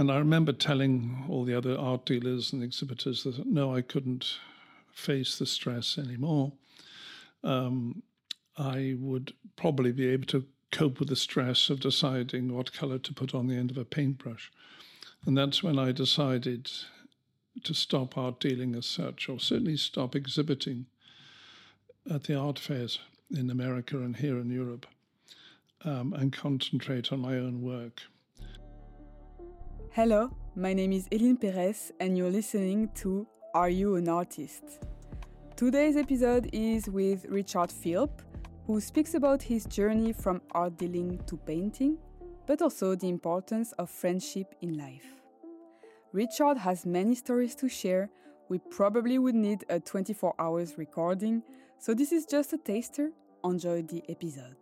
and I remember telling all the other art dealers and exhibitors that no, I couldn't face the stress anymore. Um, I would probably be able to cope with the stress of deciding what color to put on the end of a paintbrush. And that's when I decided to stop art dealing as such, or certainly stop exhibiting at the art fairs in America and here in Europe, um, and concentrate on my own work. Hello, my name is Eline Perez, and you're listening to Are You an Artist? Today's episode is with Richard Philp, who speaks about his journey from art dealing to painting, but also the importance of friendship in life. Richard has many stories to share. We probably would need a 24 hours recording, so this is just a taster. Enjoy the episode.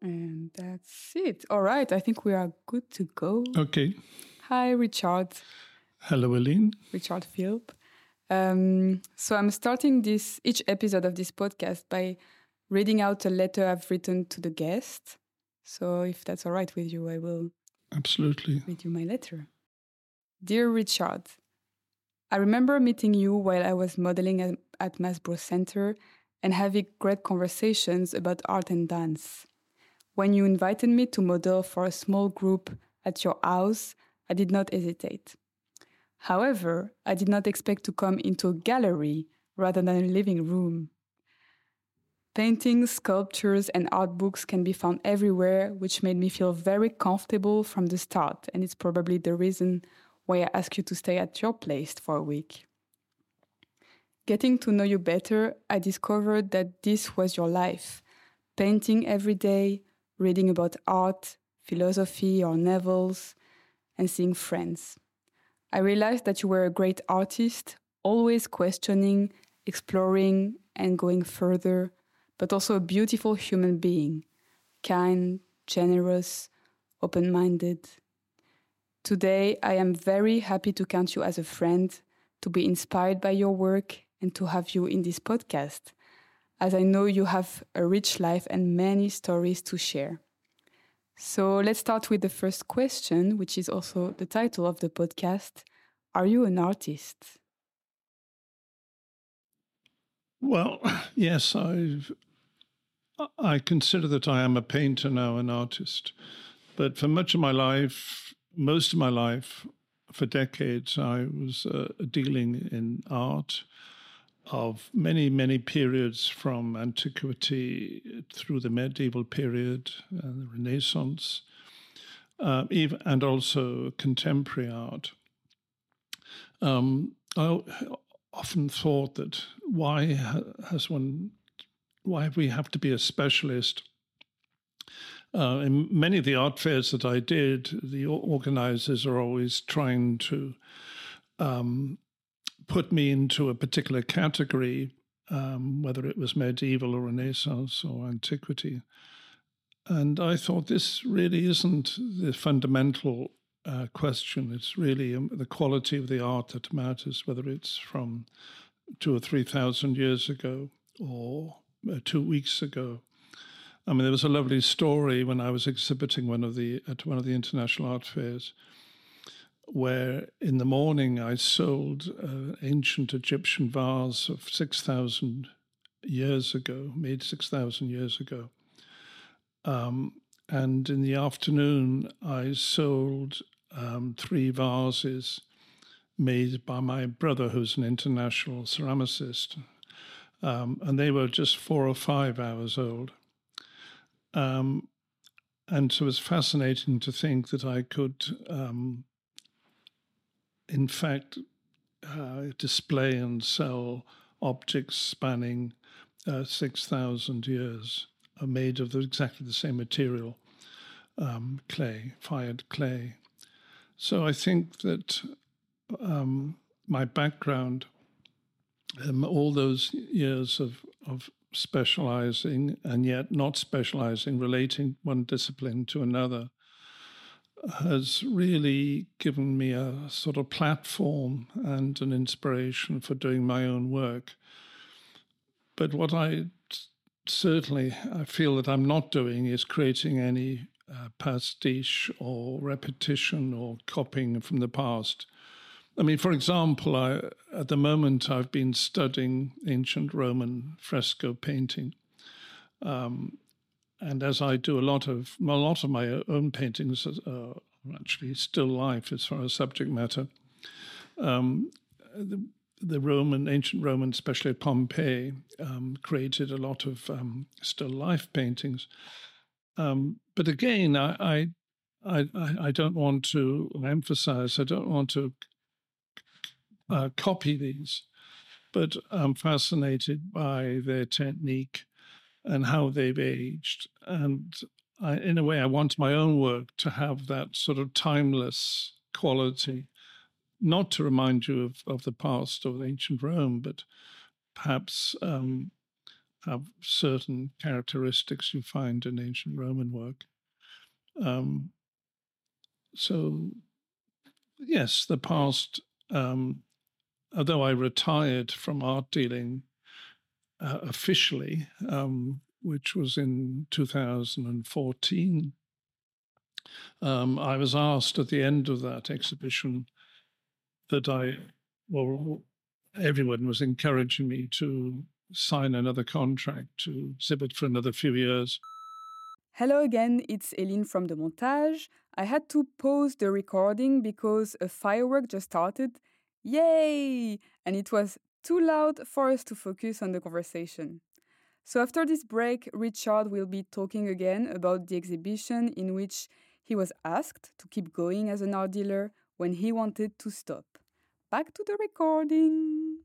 And that's it. All right, I think we are good to go. Okay. Hi, Richard. Hello, Eline. Richard Philp. Um, so I'm starting this each episode of this podcast by reading out a letter I've written to the guest. So if that's all right with you, I will absolutely read you my letter. Dear Richard, I remember meeting you while I was modeling at, at Masbro Center and having great conversations about art and dance. When you invited me to model for a small group at your house, I did not hesitate. However, I did not expect to come into a gallery rather than a living room. Paintings, sculptures, and art books can be found everywhere, which made me feel very comfortable from the start, and it's probably the reason why I asked you to stay at your place for a week. Getting to know you better, I discovered that this was your life painting every day, reading about art, philosophy, or novels, and seeing friends. I realized that you were a great artist, always questioning, exploring, and going further, but also a beautiful human being, kind, generous, open minded. Today, I am very happy to count you as a friend, to be inspired by your work, and to have you in this podcast, as I know you have a rich life and many stories to share. So let's start with the first question, which is also the title of the podcast Are you an artist? Well, yes, I've, I consider that I am a painter now, an artist. But for much of my life, most of my life, for decades, I was uh, dealing in art of many, many periods from antiquity through the medieval period, uh, the Renaissance, uh, and also contemporary art. Um, I often thought that why has one, why we have to be a specialist? Uh, in many of the art fairs that I did, the organizers are always trying to um, put me into a particular category, um, whether it was medieval or Renaissance or antiquity. And I thought this really isn't the fundamental uh, question. It's really um, the quality of the art that matters, whether it's from two or three thousand years ago or uh, two weeks ago. I mean, there was a lovely story when I was exhibiting one of the at one of the international art fairs where in the morning I sold an ancient Egyptian vase of 6,000 years ago, made 6,000 years ago. Um, and in the afternoon, I sold um, three vases made by my brother, who's an international ceramicist. Um, and they were just four or five hours old. Um, and so it was fascinating to think that I could um, in fact, uh, display and sell objects spanning uh, 6,000 years are made of exactly the same material, um, clay, fired clay. So I think that um, my background, um, all those years of, of specializing and yet not specializing, relating one discipline to another, has really given me a sort of platform and an inspiration for doing my own work. But what I certainly I feel that I'm not doing is creating any uh, pastiche or repetition or copying from the past. I mean, for example, I, at the moment I've been studying ancient Roman fresco painting, um, and as I do a lot of a lot of my own paintings are actually still life as far as subject matter. Um, the, the, Roman, ancient Roman, especially Pompeii, um, created a lot of um, still life paintings. Um, but again, I, I, I, I don't want to emphasize. I don't want to uh, copy these, but I'm fascinated by their technique and how they've aged. And I, in a way, I want my own work to have that sort of timeless quality, not to remind you of, of the past of ancient Rome, but perhaps um, have certain characteristics you find in ancient Roman work. Um, so, yes, the past um, although I retired from art dealing uh, officially, um, which was in 2014, um, I was asked at the end of that exhibition that I, well, everyone was encouraging me to sign another contract to exhibit for another few years. Hello again, it's Eline from the montage. I had to pause the recording because a firework just started Yay! And it was too loud for us to focus on the conversation. So, after this break, Richard will be talking again about the exhibition in which he was asked to keep going as an art dealer when he wanted to stop. Back to the recording.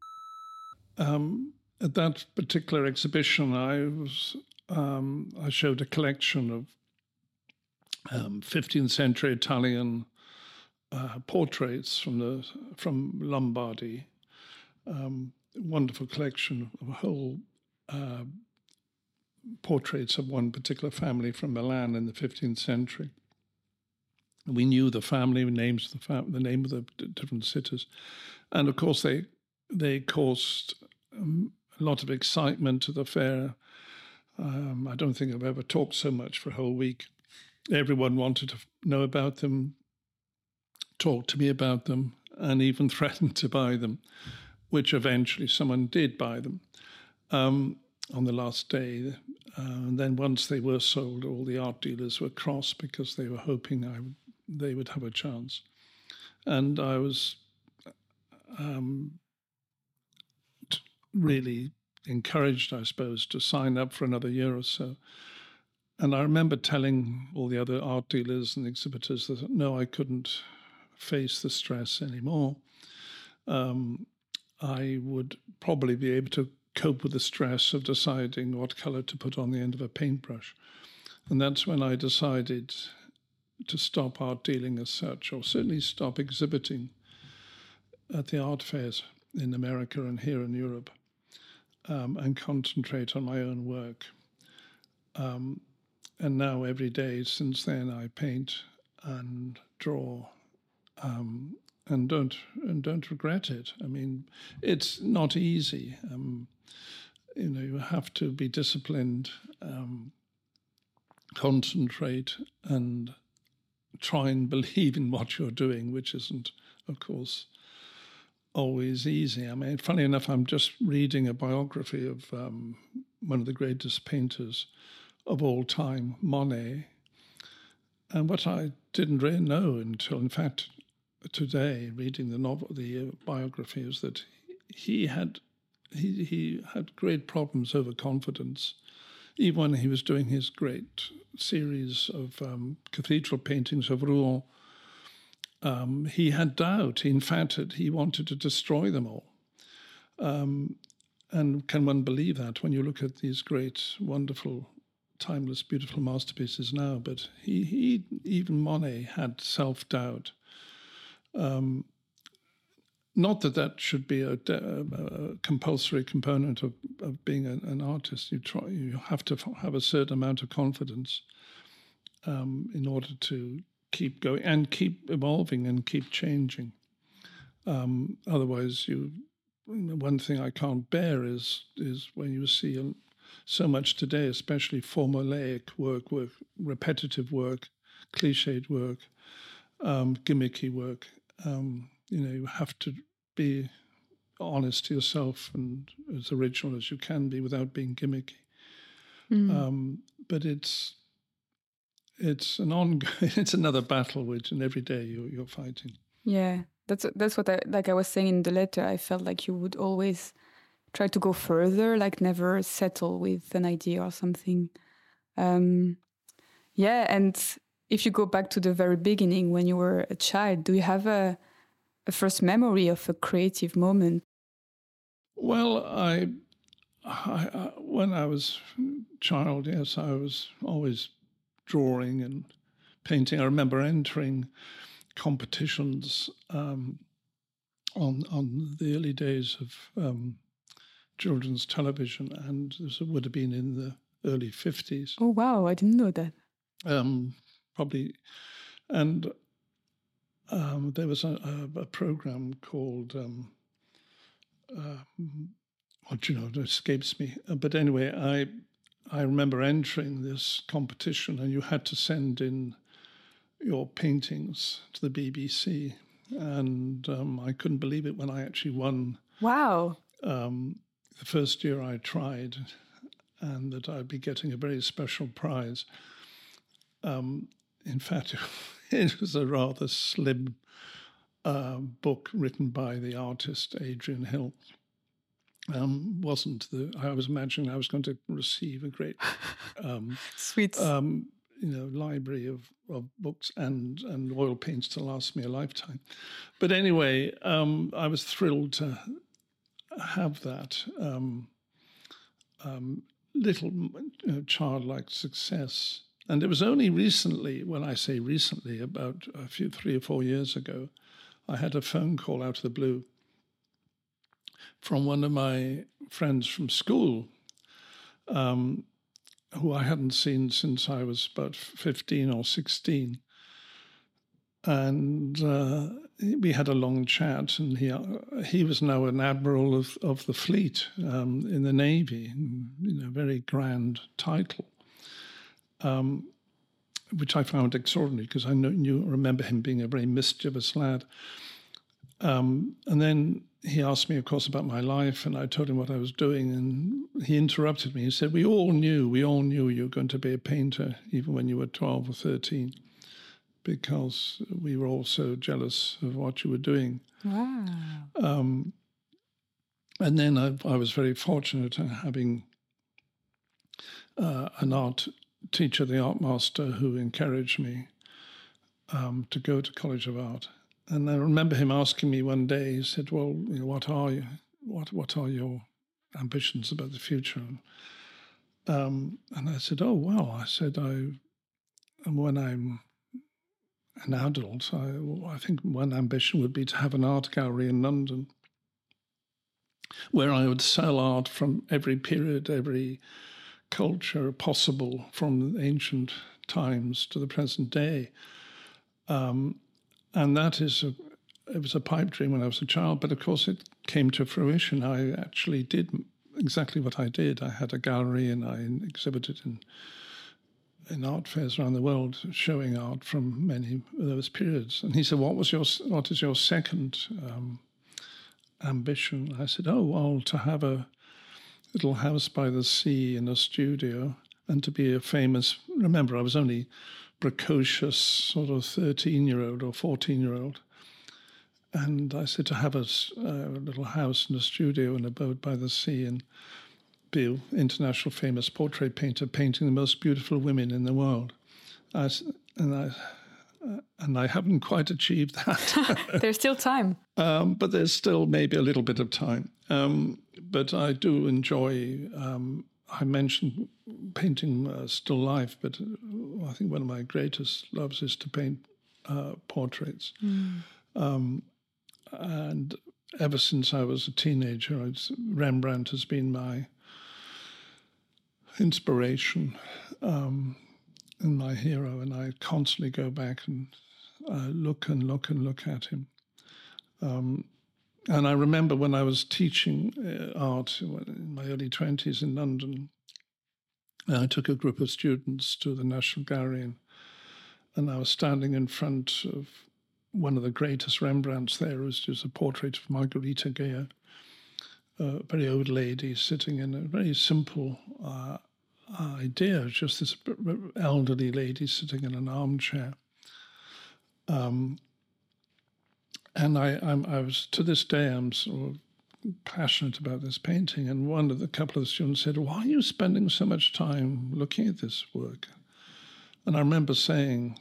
Um, at that particular exhibition, I was um, I showed a collection of um, 15th century Italian uh, portraits from the from Lombardy. Um, wonderful collection of whole uh, portraits of one particular family from Milan in the 15th century. We knew the family names, the, fam- the name of the different cities, and of course they they caused um, a lot of excitement to the fair. Um, I don't think I've ever talked so much for a whole week. Everyone wanted to know about them talked to me about them and even threatened to buy them, which eventually someone did buy them um, on the last day. Uh, and then once they were sold, all the art dealers were cross because they were hoping I they would have a chance. And I was um, really encouraged, I suppose, to sign up for another year or so. And I remember telling all the other art dealers and exhibitors that no, I couldn't face the stress anymore, um, I would probably be able to cope with the stress of deciding what color to put on the end of a paintbrush. And that's when I decided to stop art dealing as such, or certainly stop exhibiting at the art fairs in America and here in Europe, um, and concentrate on my own work. Um, and now, every day since then, I paint and draw um, and don't and don't regret it. I mean, it's not easy. Um, you know, you have to be disciplined, um, concentrate, and try and believe in what you're doing, which isn't, of course, always easy. I mean, funny enough, I'm just reading a biography of um, one of the greatest painters of all time, Monet. And what I didn't really know until, in fact, today, reading the novel, the uh, biography, is that he had he he had great problems over confidence, even when he was doing his great series of um, cathedral paintings of Rouen. Um, he had doubt. In fact, he wanted to destroy them all. Um, and can one believe that when you look at these great, wonderful, timeless, beautiful masterpieces now? But he, he even Monet had self doubt. Um, not that that should be a, a compulsory component of, of being a, an artist. You try, you have to have a certain amount of confidence um, in order to keep going and keep evolving and keep changing. Um, otherwise, you one thing I can't bear is is when you see so much today, especially formulaic work, work, repetitive work, cliched work, um, gimmicky work. Um, you know, you have to be honest to yourself and as original as you can be without being gimmicky. Mm. Um, but it's it's an ongoing, it's another battle which, and every day you're, you're fighting. Yeah, that's that's what I like. I was saying in the letter, I felt like you would always try to go further, like never settle with an idea or something. Um, yeah, and if you go back to the very beginning when you were a child, do you have a, a first memory of a creative moment? Well, I, I, I when I was a child, yes, I was always drawing and painting. I remember entering competitions um, on on the early days of um, children's television, and this would have been in the early fifties. Oh wow! I didn't know that. Um, probably, and um, there was a, a, a program called. Um, uh, what you know, it escapes me. Uh, but anyway, I I remember entering this competition, and you had to send in your paintings to the BBC, and um, I couldn't believe it when I actually won. Wow! Um, the first year I tried, and that I'd be getting a very special prize. Um, in fact, it was a rather slim uh, book written by the artist Adrian Hill um, wasn't the. I was imagining I was going to receive a great, um, sweet, um, you know, library of, of books and and oil paints to last me a lifetime. But anyway, um, I was thrilled to have that um, um, little you know, childlike success. And it was only recently, when I say recently, about a few three or four years ago, I had a phone call out of the blue from one of my friends from school, um, who I hadn't seen since I was about 15 or 16. And uh, we had a long chat, and he he was now an admiral of, of the fleet um, in the navy, you know, very grand title, um, which I found extraordinary because I knew, remember him being a very mischievous lad. Um, and then he asked me, of course, about my life, and I told him what I was doing, and he interrupted me. He said, "We all knew, we all knew you were going to be a painter, even when you were twelve or thirteen, because we were all so jealous of what you were doing." Wow. Um, and then I, I, was very fortunate in having uh, an art teacher, the art master, who encouraged me um, to go to College of Art and I remember him asking me one day. He said, "Well, you know, what are you? What what are your ambitions about the future?" Um, and I said, "Oh well," I said, "I when I'm an adult, I, I think one ambition would be to have an art gallery in London." Where I would sell art from every period, every culture possible, from ancient times to the present day. Um, and that is a, it was a pipe dream when I was a child, but of course it came to fruition. I actually did exactly what I did. I had a gallery and I exhibited in in art fairs around the world, showing art from many of those periods. And he said, "What was your what is your second um, ambition?" I said, "Oh, well, to have a little house by the sea in a studio and to be a famous." Remember, I was only precocious sort of 13 year old or 14 year old. And I said to have a, little house and a studio and a boat by the sea and be an international famous portrait painter painting the most beautiful women in the world. I, and I and I haven't quite achieved that. there's still time. Um, but there's still maybe a little bit of time. Um, but I do enjoy um, I mentioned painting uh, still life, but uh, I think one of my greatest loves is to paint uh, portraits. Mm. Um, and ever since I was a teenager, Rembrandt has been my inspiration um, and my hero, and I constantly go back and uh, look and look and look at him. Um, and I remember when I was teaching uh, art in my early 20s in London, I took a group of students to the National Gallery. And and I was standing in front of one of the greatest Rembrandts there, was just a portrait of Margarita Geyer, a very old lady sitting in a very simple uh, idea, just this elderly lady sitting in an armchair. Um, and I, I'm, I was to this day, I'm sort of passionate about this painting. And one of the couple of the students said, "Why are you spending so much time looking at this work?" And I remember saying,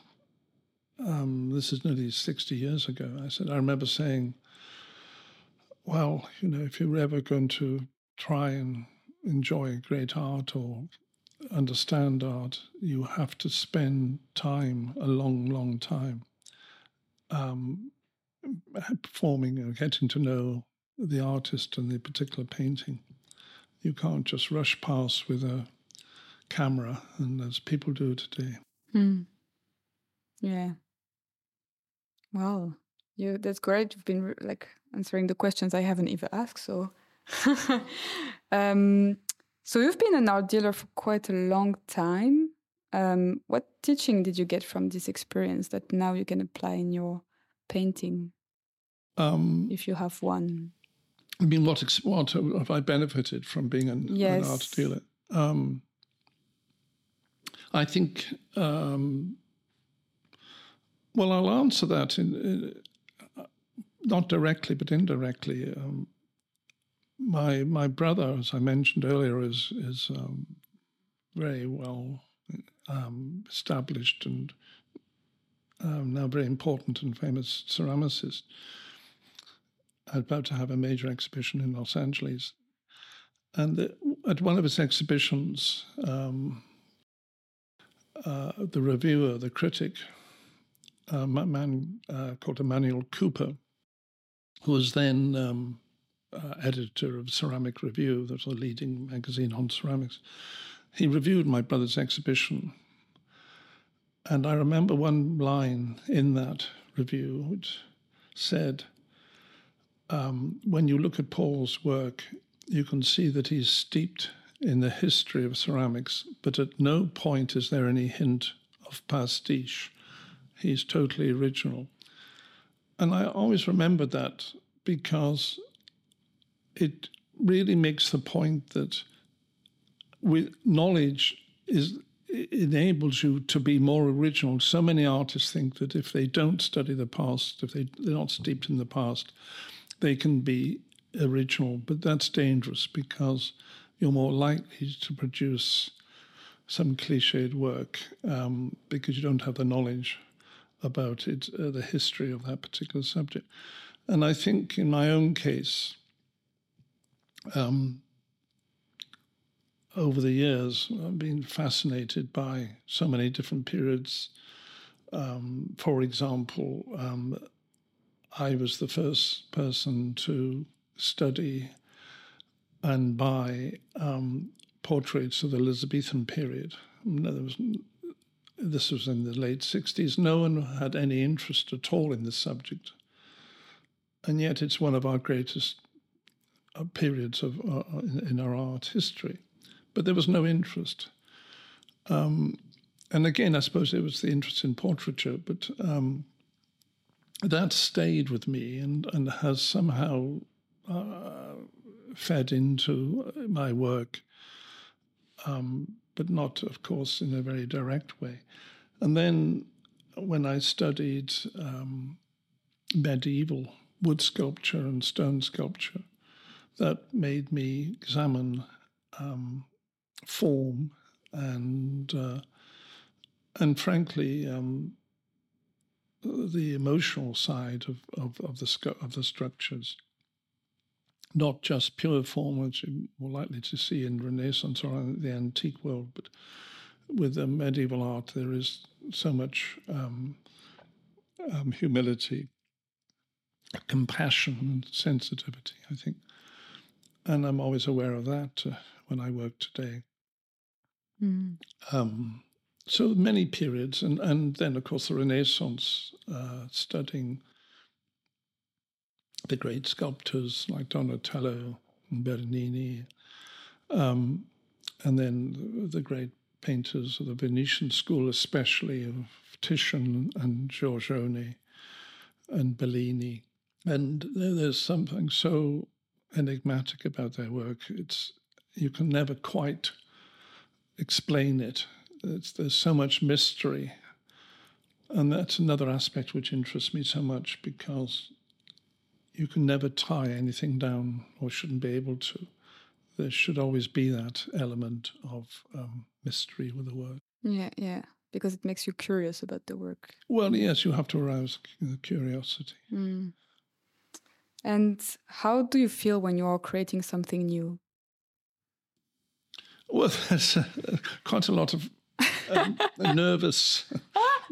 um, "This is nearly sixty years ago." I said, "I remember saying." Well, you know, if you're ever going to try and enjoy great art or understand art, you have to spend time, a long, long time, um, performing or getting to know the artist and the particular painting. You can't just rush past with a camera, and as people do today. Mm. Yeah. Well, you that's great. You've been like answering the questions I haven't even asked. So, um, so you've been an art dealer for quite a long time. Um, what teaching did you get from this experience that now you can apply in your painting? Um, if you have one. I mean, what, what have I benefited from being an, yes. an art dealer? Um, I think, um, well, I'll answer that in, in uh, not directly, but indirectly. My my brother, as I mentioned earlier, is is um, very well um, established and um, now very important and famous ceramicist about to have a major exhibition in Los Angeles. And the, at one of his exhibitions, um, uh, the reviewer, the critic, a man uh, called Emmanuel Cooper, who was then um, uh, editor of Ceramic Review, that's a leading magazine on ceramics, he reviewed my brother's exhibition. And I remember one line in that review which said, um, when you look at Paul's work, you can see that he's steeped in the history of ceramics, but at no point is there any hint of pastiche. He's totally original. And I always remember that because it really makes the point that with knowledge is enables you to be more original. So many artists think that if they don't study the past, if they, they're not steeped in the past, they can be original, but that's dangerous because you're more likely to produce some cliched work um, because you don't have the knowledge about it, uh, the history of that particular subject. And I think in my own case, um, over the years, I've been fascinated by so many different periods. Um, for example, um, I was the first person to study and buy um, portraits of the Elizabethan period. Was, this was in the late 60s. No one had any interest at all in this subject. And yet, it's one of our greatest periods of uh, in, in, our art history. But there was no interest. Um, and again, I suppose it was the interest in portraiture, but um, that stayed with me and, and has somehow uh, fed into my work, um, but not, of course, in a very direct way. And then when I studied um, medieval wood sculpture and stone sculpture, that made me examine um, form and uh, and frankly um, the emotional side of, of, of, the, of the structures, not just pure form, which you're more likely to see in Renaissance or in the antique world, but with the medieval art, there is so much um, um, humility, compassion, and sensitivity, I think. And I'm always aware of that uh, when I work today. Mm. Um, so many periods, and, and then, of course, the Renaissance, uh, studying the great sculptors like Donatello and Bernini, um, and then the, the great painters of the Venetian school, especially of Titian and Giorgione and Bellini. And there's something so enigmatic about their work. It's you can never quite explain it. It's, there's so much mystery, and that's another aspect which interests me so much because you can never tie anything down or shouldn't be able to. There should always be that element of um, mystery with the work. Yeah, yeah, because it makes you curious about the work. Well, yes, you have to arouse curiosity. Mm. And how do you feel when you are creating something new? Well, there's uh, quite a lot of um, nervous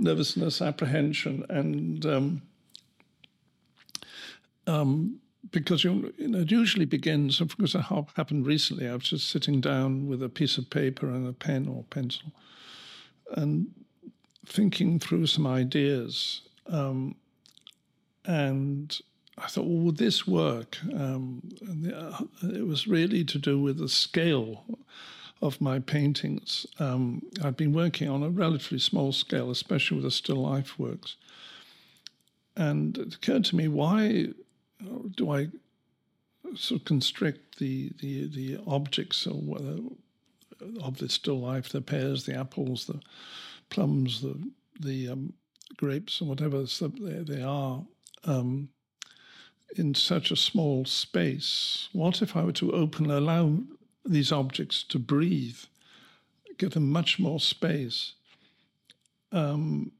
nervousness, apprehension, and um, um, because you, you, know, it usually begins. Because it happened recently, I was just sitting down with a piece of paper and a pen or pencil, and thinking through some ideas, um, and I thought, well, would this work? Um, uh, it was really to do with the scale of my paintings. Um, I'd been working on a relatively small scale, especially with the still life works. And it occurred to me, why do I sort of constrict the, the, the objects whether, of the still life, the pears, the apples, the plums, the, the um, grapes, and whatever they, they are? Um, in such a small space? What if I were to open, allow these objects to breathe, give them much more space? Um,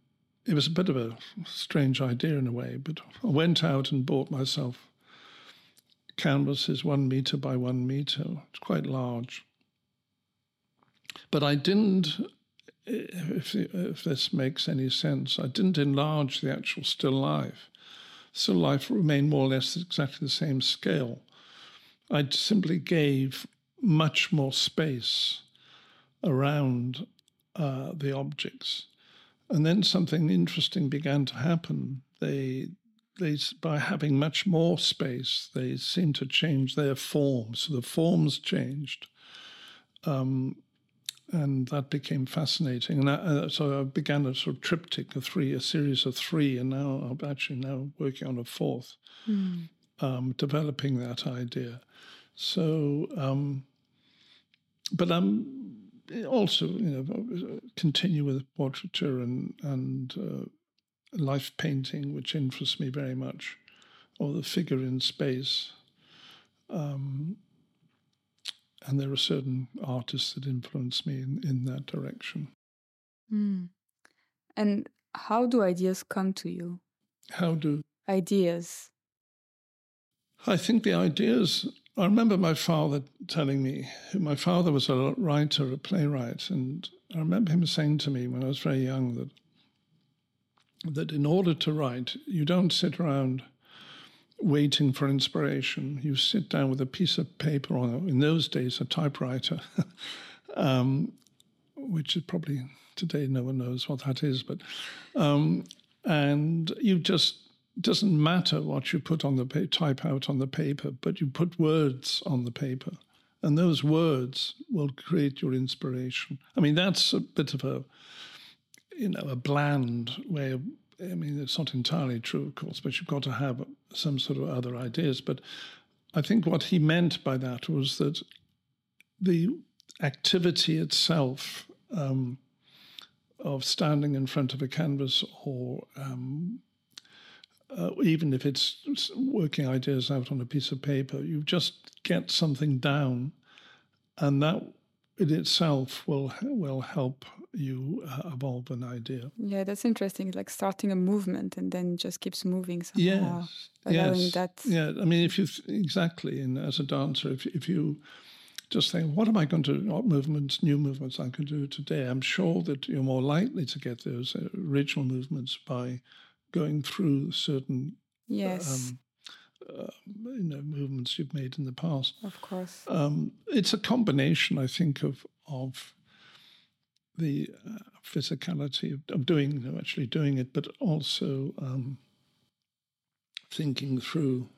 it was a bit of a strange idea in a way, but I went out and bought myself canvases one meter by one meter. It's quite large. But I didn't, if, if this makes any sense, I didn't enlarge the actual still life still life remained more or less exactly the same scale. I simply gave much more space around uh, the objects. And then something interesting began to happen. They, they, by having much more space, they seemed to change their forms. So the forms changed. Um, and that became fascinating. And uh, so I began a sort of triptych, a three, a series of three, and now I'm actually now working on a fourth, mm. um, developing that idea. So, um, but I'm also, you know, continue with portraiture and and uh, life painting, which interests me very much, or the figure in space. Um, and there are certain artists that influence me in, in that direction. Mm. And how do ideas come to you? How do ideas? I think the ideas. I remember my father telling me, my father was a writer, a playwright, and I remember him saying to me when I was very young that that in order to write, you don't sit around waiting for inspiration. You sit down with a piece of paper on, in those days, a typewriter, um, which is probably today no one knows what that is, but um, and you just doesn't matter what you put on the pa- type out on the paper, but you put words on the paper, and those words will create your inspiration. I mean, that's a bit of a you know a bland way of I mean, it's not entirely true, of course, but you've got to have some sort of other ideas. But I think what he meant by that was that the activity itself um, of standing in front of a canvas or um, uh, even if it's working ideas out on a piece of paper, you just get something down, and that in itself will will help you uh, evolve an idea. Yeah, that's interesting. It's like starting a movement and then just keeps moving somehow. Yes, allowing yes. that. Yeah, I mean, if you exactly, and as a dancer, if if you just think, what am I going to, what movements, new movements I can do today? I'm sure that you're more likely to get those uh, original movements by going through certain yes. Um, uh, you know movements you've made in the past. Of course, um, it's a combination, I think, of of the uh, physicality of, of, doing, know, actually doing it, but also um, thinking through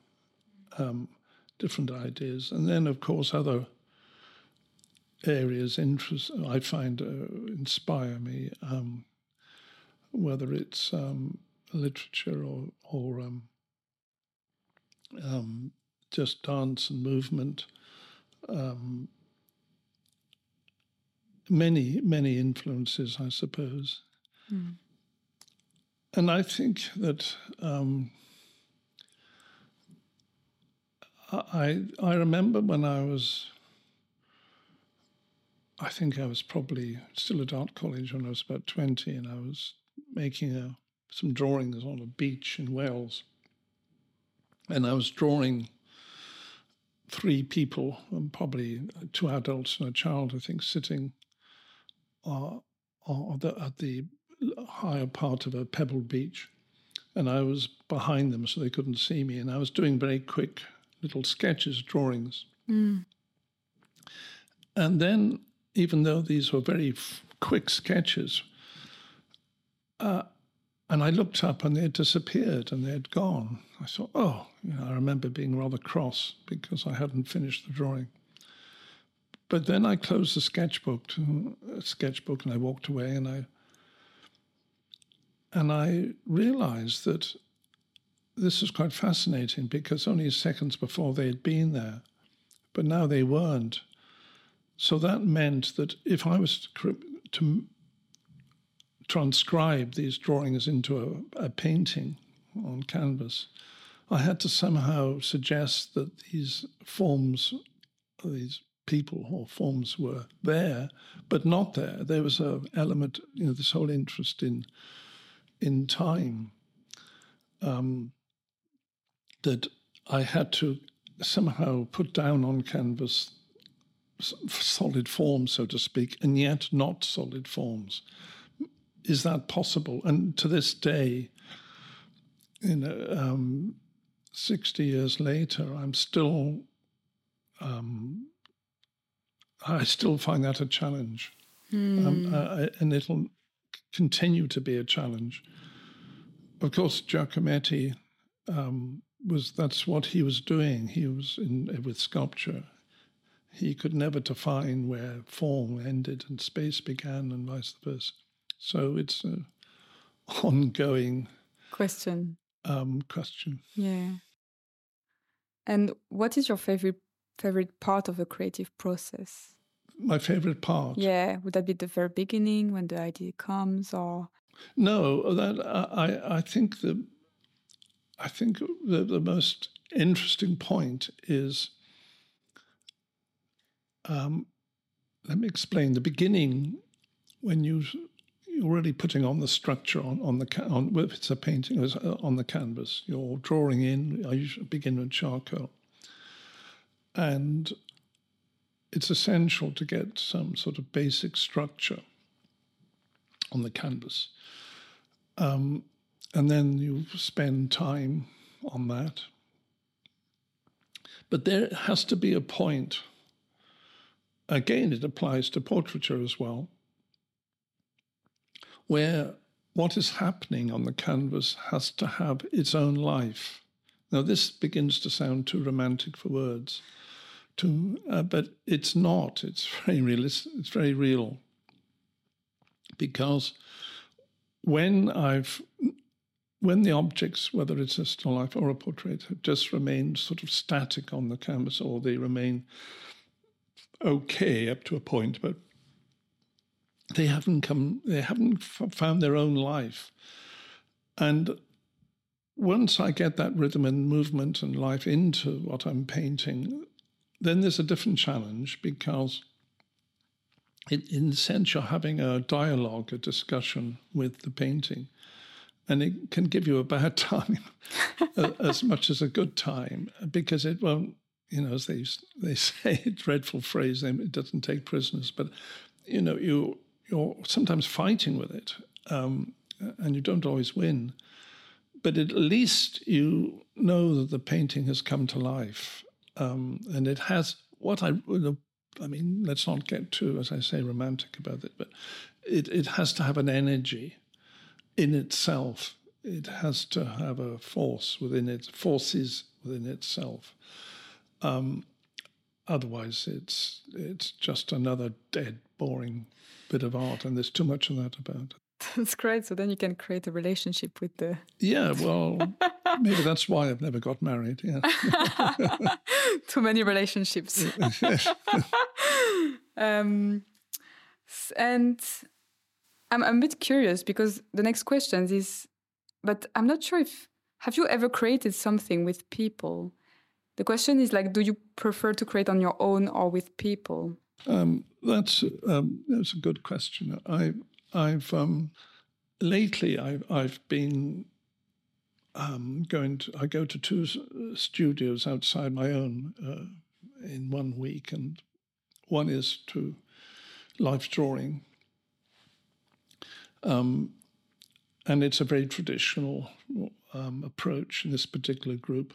um, different ideas, and then of course other areas interest I find uh, inspire me. Um, whether it's um, literature or, or um, um, just dance and movement. Um, many, many influences, I suppose. Mm. And I think that um, I I remember when I was I think I was probably still at art college when I was about 20 and I was making a, some drawings on a beach in Wales. And I was drawing three people, and probably two adults and a child, I think, sitting uh, the, at the higher part of a pebbled beach. And I was behind them so they couldn't see me. And I was doing very quick little sketches, drawings. Mm. And then even though these were very f- quick sketches. Uh, and I looked up and they had disappeared and they had gone. I thought, oh, you know, I remember being rather cross because I hadn't finished the drawing. But then I closed the sketchbook, to, uh, sketchbook, and I walked away, and I and I realized that this was quite fascinating because only seconds before they had been there, but now they weren't. So that meant that if I was to, transcribe these drawings into a, a, painting on canvas, I had to somehow suggest that these forms, these people or forms were there, but not there. There was an element, you know, this whole interest in in time um, that I had to somehow put down on canvas solid forms, so to speak, and yet not solid forms. Is that possible? And to this day, you know, um, 60 years later, I'm still, um, I still find that a challenge. Mm. Um, uh, and it'll continue to be a challenge. Of course, Giacometti um, was, that's what he was doing. He was in with sculpture he could never define where form ended and space began and vice versa. So it's an ongoing question. Um, question. Yeah. And what is your favorite favorite part of the creative process? My favorite part. Yeah, would that be the very beginning when the idea comes, or? No, that I I think the I think the, the most interesting point is um, let me explain. The beginning, when you you're already putting on the structure on, on the on if it's a painting uh, on the canvas you're drawing in i usually begin with charcoal and it's essential to get some sort of basic structure on the canvas. Um, and then you spend time on that. But there has to be a point. Again, it applies to portraiture as well, where what is happening on the canvas has to have its own life. Now, this begins to sound too romantic for words, to, uh, but it's not. It's very realistic. It's very real. Because when I've when the objects, whether it's a still life or a portrait, have just remained sort of static on the canvas, or they remain okay up to a point, but they haven't come, they haven't f- found their own life. And once I get that rhythm and movement and life into what I'm painting, then there's a different challenge because, it, in a sense, you're having a dialogue, a discussion with the painting. And it can give you a bad time as much as a good time because it won't you know, as they they say, a dreadful phrase, it doesn't take prisoners, but you know, you you're sometimes fighting with it, um, and you don't always win. But at least you know that the painting has come to life, um, and it has what I. I mean, let's not get too, as I say, romantic about it, but it, it has to have an energy in itself. It has to have a force within it, forces within itself. Um, otherwise, it's it's just another dead, boring bit of art, and there's too much of that about. That's great. So then you can create a relationship with the. Yeah, well, maybe that's why I've never got married. Yeah. Too many relationships. um, and I'm, I'm a bit curious because the next question is, but I'm not sure if have you ever created something with people? The question is like, do you prefer to create on your own or with people? Um, that's um, that's a good question. I I've um, lately I've I've been um, going to I go to two studios outside my own uh, in one week, and one is to life drawing, um, and it's a very traditional um, approach in this particular group.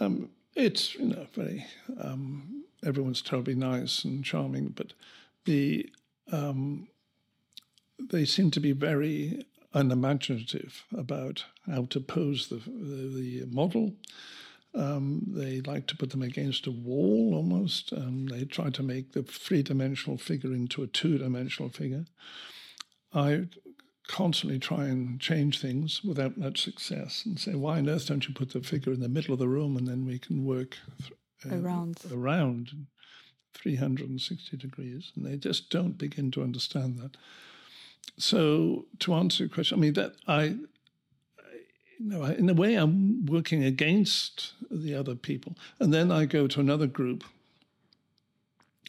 Um, it's you know very um, everyone's terribly nice and charming, but the um, they seem to be very unimaginative about how to pose the the, the model. Um, they like to put them against a wall almost. Um, they try to make the three dimensional figure into a two dimensional figure. I constantly try and change things without much success and say, why on earth don't you put the figure in the middle of the room and then we can work uh, around around 360 degrees? And they just don't begin to understand that. So to answer your question, I mean that I, you know, in a way, I'm working against the other people, and then I go to another group,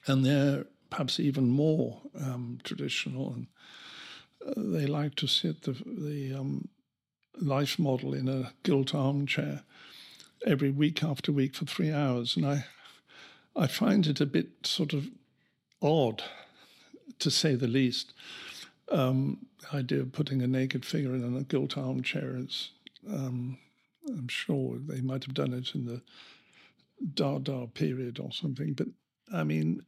and they're perhaps even more um, traditional, and uh, they like to sit the the um, life model in a gilt armchair every week after week for three hours, and I, I find it a bit sort of odd, to say the least. Um, idea of putting a naked figure in a gilt armchair is, um, I'm sure they might have done it in the Dada period or something. But I mean,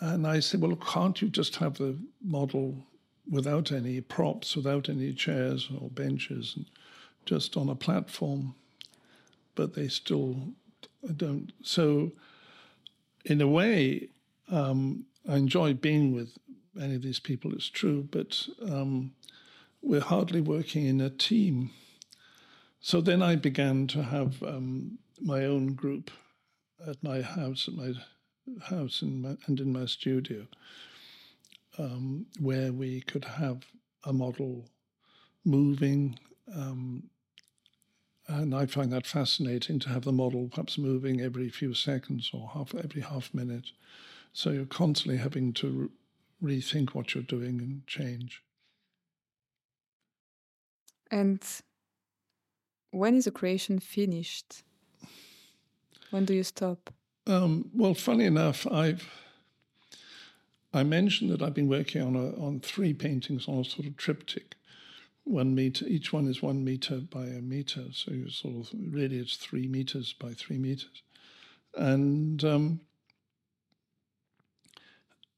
and I said, well, can't you just have the model without any props, without any chairs or benches, and just on a platform? But they still don't. So, in a way, um, I enjoy being with any of these people, it's true, but um, we're hardly working in a team. So then I began to have um, my own group at my house, at my house in my, and in my studio, um, where we could have a model moving. Um, and I find that fascinating to have the model perhaps moving every few seconds or half every half minute. So you're constantly having to rethink what you're doing and change. And when is a creation finished? When do you stop? Um, well, funny enough, I've I mentioned that I've been working on a, on three paintings on a sort of triptych, one meter. Each one is one meter by a meter, so you sort of really it's three meters by three meters, and um,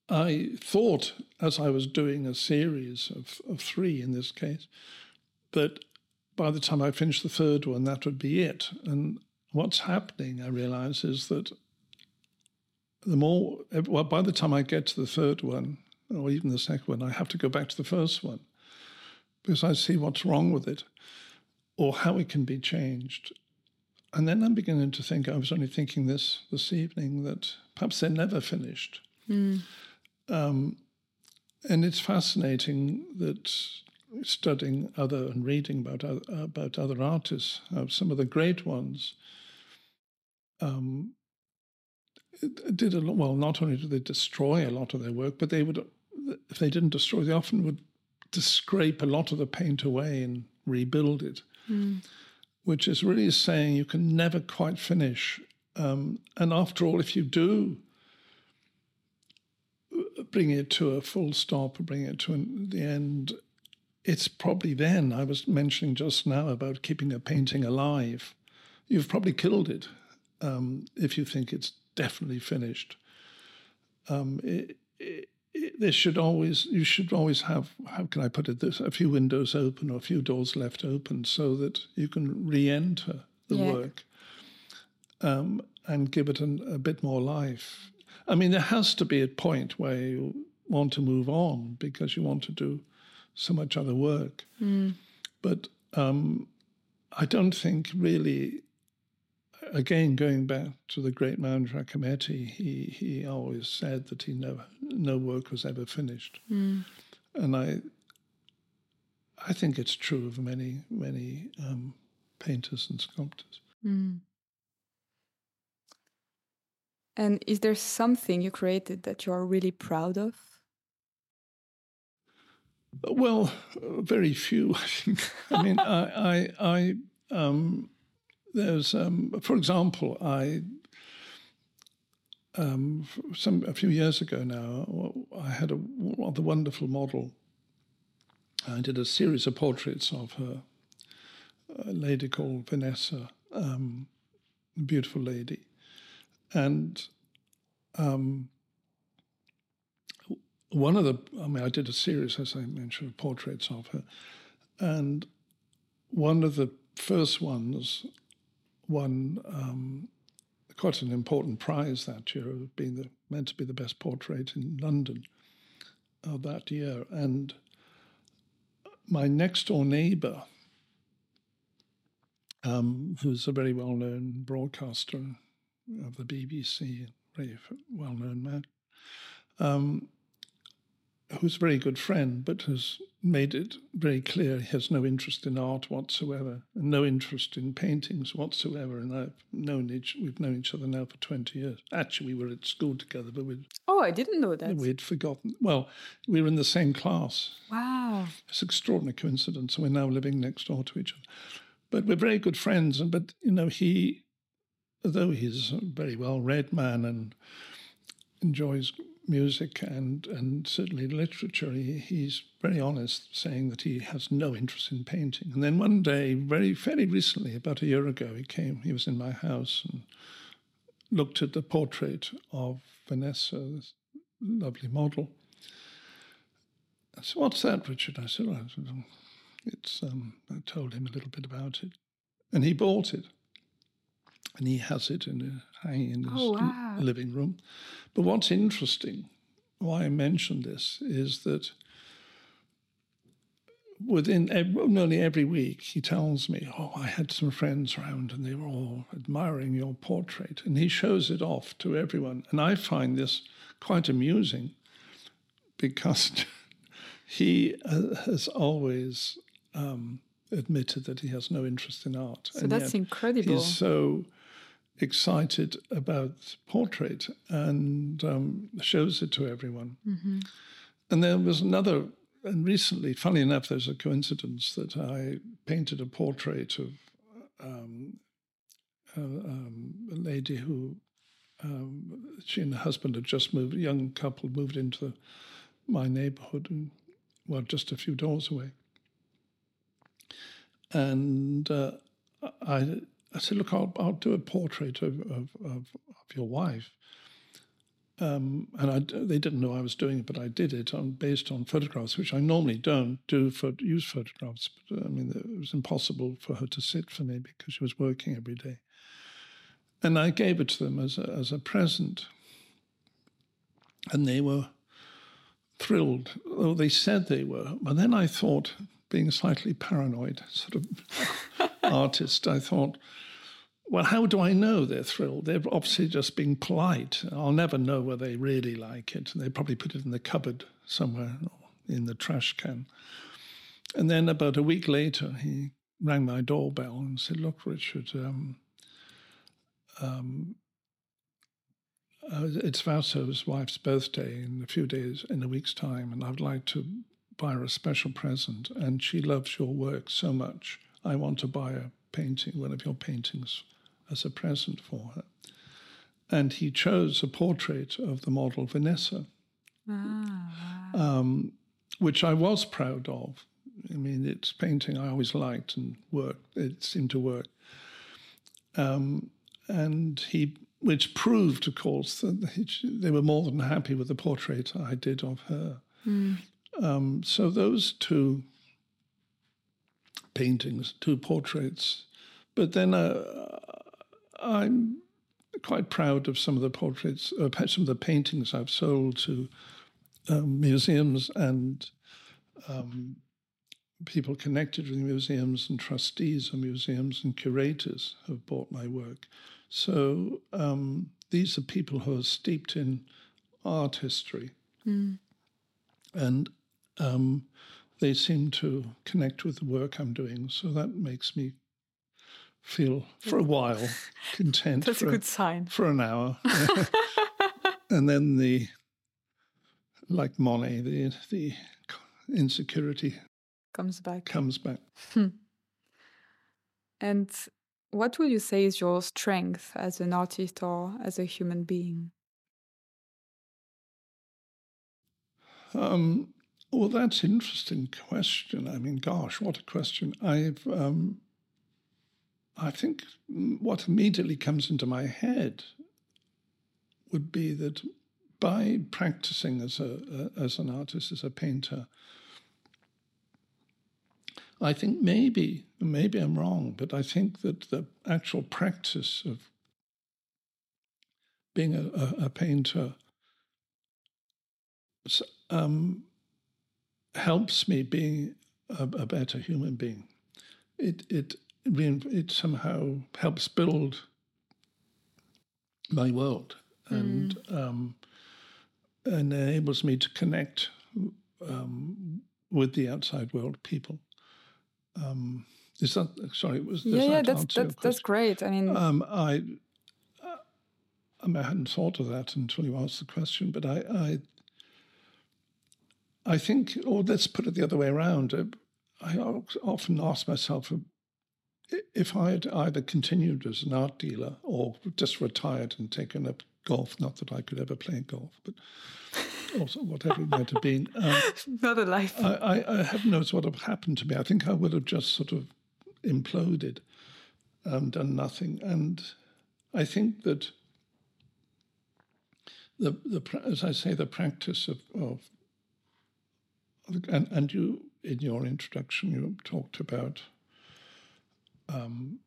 I thought, as I was doing a series of, of three in this case, that by the time I finished the third one, that would be it. And what's happening, I realize, is that the more, well, by the time I get to the third one, or even the second one, I have to go back to the first one because I see what's wrong with it or how it can be changed. And then I'm beginning to think, I was only thinking this this evening, that perhaps they're never finished. Mm. Um, and it's fascinating that studying other and reading about other, about other artists, uh, some of the great ones, um, did a lot. Well, not only did they destroy a lot of their work, but they would, if they didn't destroy, they often would scrape a lot of the paint away and rebuild it, mm. which is really saying you can never quite finish. Um, and after all, if you do bring it to a full stop, bring it to an, the end, it's probably then, I was mentioning just now about keeping a painting alive. You've probably killed it um, if you think it's definitely finished. Um, it, it, it, there should always, you should always have, how can I put it, this, a few windows open or a few doors left open so that you can re enter the yeah. work um, and give it an, a bit more life. I mean, there has to be a point where you want to move on because you want to do so much other work. But um, I don't think really. Again, going back to the great man Giacometti, he he always said that he never no work was ever finished, and I I think it's true of many many um, painters and sculptors. And is there something you created that you are really proud of? Well, very few, I think. I mean, I, I, I um, there's, um, for example, I, um, some a few years ago now, I had a rather wonderful model. I did a series of portraits of her, a lady called Vanessa, um, a beautiful lady, and um, one of the, I mean, I did a series, as I mentioned, of portraits of her. And one of the first ones won um, quite an important prize that year, of being the, meant to be the best portrait in London of that year. And my next door neighbor, um, who's a very well known broadcaster of the BBC, very well known man, um, who's a very good friend, but has made it very clear he has no interest in art whatsoever, and no interest in paintings whatsoever. And I've known each, we've known each other now for 20 years. Actually, we were at school together, but we'd, Oh, I didn't know that. we'd forgotten. Well, we were in the same class. Wow. It's an extraordinary coincidence. We're now living next door to each other. But we're very good friends. And but you know, he though he's a very well read man and enjoys music and and certainly literature, he, he's very honest, saying that he has no interest in painting. And then one day, very fairly recently, about a year ago, he came. He was in my house and looked at the portrait of Vanessa, this lovely model. I said, "What's that, Richard?" I said, "It's." Um, I told him a little bit about it, and he bought it, and he has it in a, hanging in his Oh, wow. living room. But what's interesting, why I mention this, is that within ev- nearly every week he tells me, "Oh, I had some friends around, and they were all admiring your portrait," and he shows it off to everyone, and I find this quite amusing because he uh, has always um, admitted that he has no interest in art. So that's incredible. He's so excited about portrait and um, shows it to everyone. Mm-hmm. And there was another, and recently, funny enough, there's a coincidence that I painted a portrait of um, a, um, a lady who um, she and her husband had just moved, a young couple moved into my neighborhood, and, well, just a few doors away. And uh, I, I said, look, I'll, I'll do a portrait of, of, of, of your wife. Um, and I, they didn't know I was doing it, but I did it on, based on photographs, which I normally don't do for use photographs. But uh, I mean, it was impossible for her to sit for me because she was working every day. And I gave it to them as a, as a present, and they were thrilled. Though they said they were, but then I thought, being slightly paranoid, sort of artist, I thought, well, how do I know they're thrilled? They're obviously just being polite. I'll never know whether they really like it. They probably put it in the cupboard somewhere or in the trash can. And then about a week later, he rang my doorbell and said, Look, Richard, um, um, uh, it's Vasso's wife's birthday in a few days, in a week's time, and I'd like to buy her a special present. And she loves your work so much. I want to buy a painting, one of your paintings, as a present for her. And he chose a portrait of the model Vanessa, Ah, um, which I was proud of. I mean, it's painting I always liked and worked. It seemed to work. Um, and he, which proved, of course, that he- they were more than happy with the portrait I did of her. Um, so those two paintings, two portraits. But then uh, I'm quite proud of some of the portraits, uh, some of the paintings I've sold to um, museums and um, people connected with museums and trustees of museums and curators have bought my work. So um, these are people who are steeped in art history. Mm. And um, they seem to connect with the work I'm doing. So that makes me feel, for a while, content. That's for, a good sign. For an hour. and then the, like Monet, the, the insecurity comes back. Comes back. Hmm. And what would you say is your strength as an artist or as a human being? Um, well, that's an interesting question. I mean, gosh, what a question. I've, um, I think what immediately comes into my head would be that by practicing as a, as an artist, as a painter, I think maybe, maybe I'm wrong, but I think that the actual practice of being a, a, a painter um, helps me being a, a, better human being. It it it somehow helps build my world and mm. um, and enables me to connect um, with the outside world, people. Um, is that sorry? It was yeah, yeah, that's that's, that's great. I mean, um, I, uh, I, I hadn't thought of that until you asked the question, but I, I, I think, or let's put it the other way around. Uh, I often ask myself uh, if I had either continued as an art dealer or just retired and taken up golf. Not that I could ever play golf, but or whatever it might have been. Um, Not a life. I, I, I have knows what would have happened to me. I think I would have just sort of imploded, um, done nothing. And I think that the, the as I say, the practice of, of and, and you in your introduction you talked about um,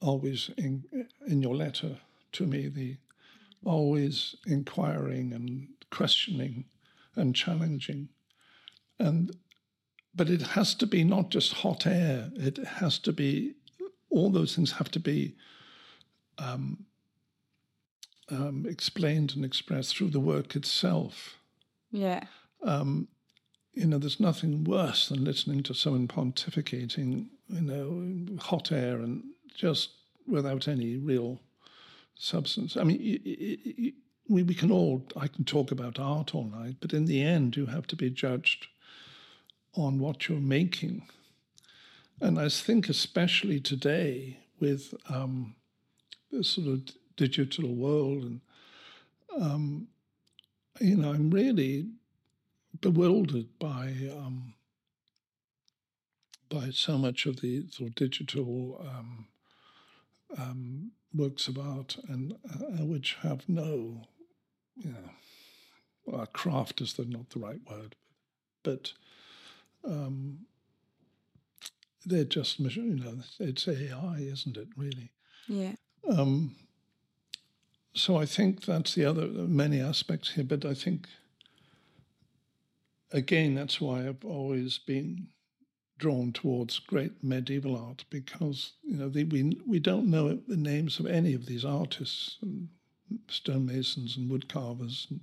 always in in your letter to me the always inquiring and questioning and challenging. And but it has to be not just hot air. It has to be all those things have to be um, um, explained and expressed through the work itself. Yeah. Um, you know, there's nothing worse than listening to someone pontificating, you know, hot air and just without any real substance. I mean, we, we can all, I can talk about art all night, but in the end, you have to be judged on what you're making. And I think, especially today, with um, this sort of digital world, and um, you know, I'm really bewildered by um, by so much of the sort of digital um, um, works of art and uh, which have no, you know, well, craft is the, not the right word, but um, they're just, you know, it's AI, isn't it, really? Yeah. Um, so I think that's the other, many aspects here, but I think, again, that's why I've always been drawn towards great medieval art because you know the, we we don't know the names of any of these artists, and stonemasons and woodcarvers and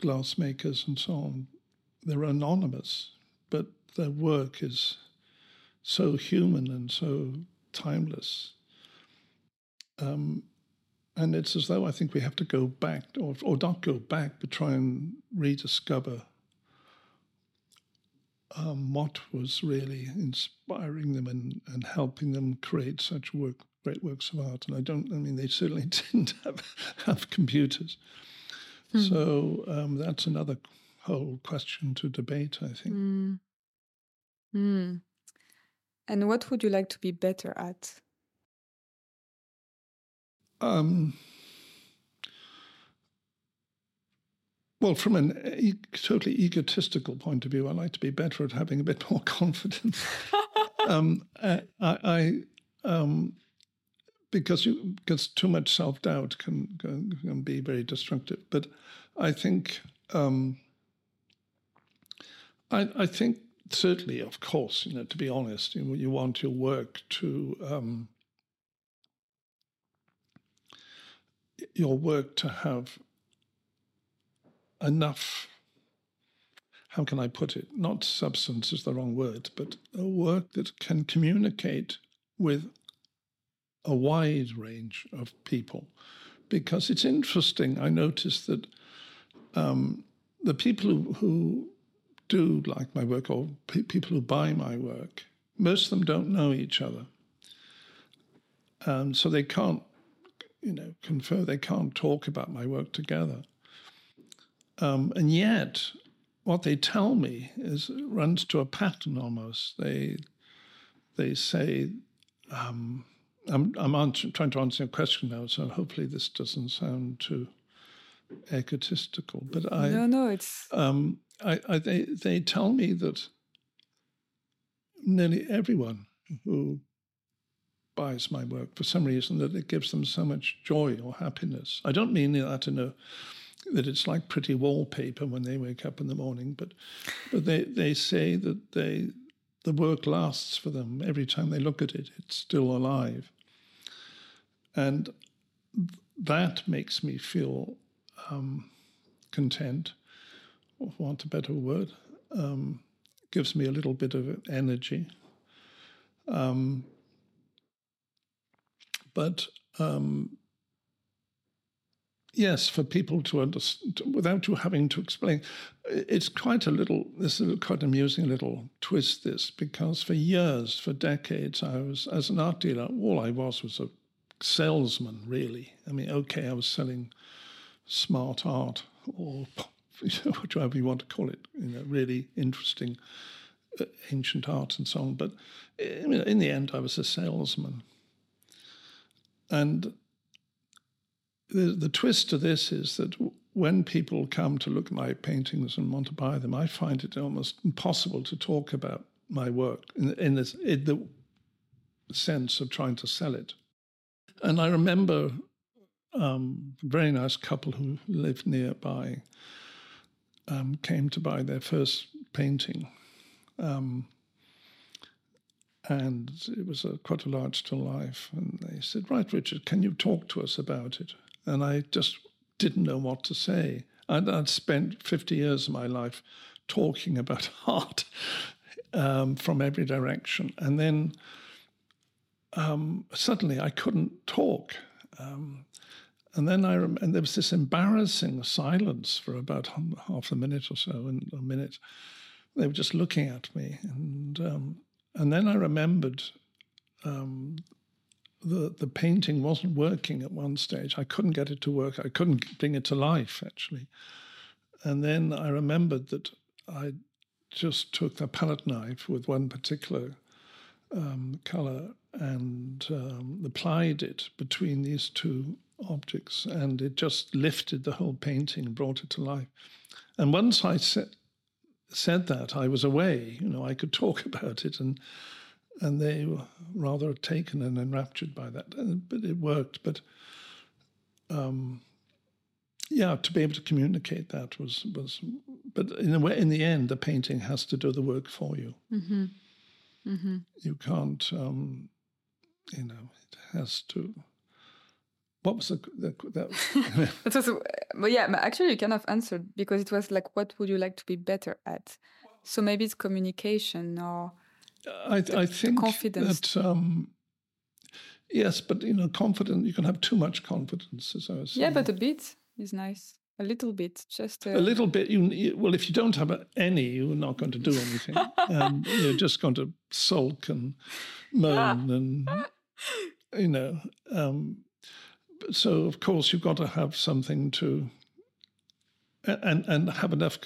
glassmakers and so on. They're anonymous, but their work is so human and so timeless. Um, and it's as though I think we have to go back, or, or not go back, but try and rediscover um, what was really inspiring them and, and helping them create such work, great works of art. And I don't, I mean, they certainly didn't have, have computers. Hmm. So um, that's another whole question to debate, I think. Mm. Mm. And what would you like to be better at? Um, Well, from an totally egotistical point of view, I like to be better at having a bit more confidence. um, I, I um, because you, because too much self doubt can, can, can be very destructive. But I think um, I, I think certainly, of course, you know, to be honest, you, you want your work to um, your work to have enough. How can I put it? Not substance is the wrong word, but a work that can communicate with a wide range of people. Because it's interesting, I noticed that um, the people who, who do like my work or pe- people who buy my work, most of them don't know each other. And so they can't, you know, confer, they can't talk about my work together. Um, and yet, what they tell me is runs to a pattern almost. They they say, um, I'm, I'm answer, trying to answer a question now, so hopefully this doesn't sound too egotistical. But I no, no, it's um, I, I, they they tell me that nearly everyone who buys my work for some reason that it gives them so much joy or happiness. I don't mean that in a that it's like pretty wallpaper when they wake up in the morning, but but they, they say that they the work lasts for them every time they look at it. It's still alive, and that makes me feel um, content or want a better word, um, gives me a little bit of energy. Um, but um, yes, for people to understand, without you having to explain, it's quite a little, this is quite amusing little twist, this, because for years, for decades, I was, as an art dealer, all I was was a salesman, really. I mean, okay, I was selling smart art or whatever you want to call it, you know, really interesting uh, ancient art and so on. But in the end, I was a salesman. And the, the twist to this is that when people come to look at my paintings and want to buy them, I find it almost impossible to talk about my work in, in, this, in the sense of trying to sell it. And I remember um, a very nice couple who lived nearby um, came to buy their first painting. Um, and it was a, quite a large still life. And they said, Right, Richard, can you talk to us about it? And I just didn't know what to say. I'd, I'd spent 50 years of my life talking about art um, from every direction. And then um, suddenly I couldn't talk. Um, and then I rem- and there was this embarrassing silence for about half a minute or so, and a minute. They were just looking at me, and um, and then I remembered um, the the painting wasn't working at one stage. I couldn't get it to work. I couldn't bring it to life actually. And then I remembered that I just took a palette knife with one particular um, color and um, applied it between these two objects, and it just lifted the whole painting and brought it to life. And once I said said that, I was away. You know, I could talk about it, and and they were rather taken and enraptured by that. But it worked. But um, yeah, to be able to communicate that was was. But in a way, in the end, the painting has to do the work for you. Mm-hmm. Mm-hmm. You can't. Um, you know, it has to what was the, the that? that was, but yeah, actually, you kind of answered because it was like, what would you like to be better at? So maybe it's communication or I, the, I think confidence. That, um, yes, but you know, confident. You can have too much confidence, as I was saying. Yeah, but a bit is nice. A little bit, just a, a little bit. You, you, well, if you don't have any, you're not going to do anything. um, you're just going to sulk and moan and you know. Um, so of course you've got to have something to and and have enough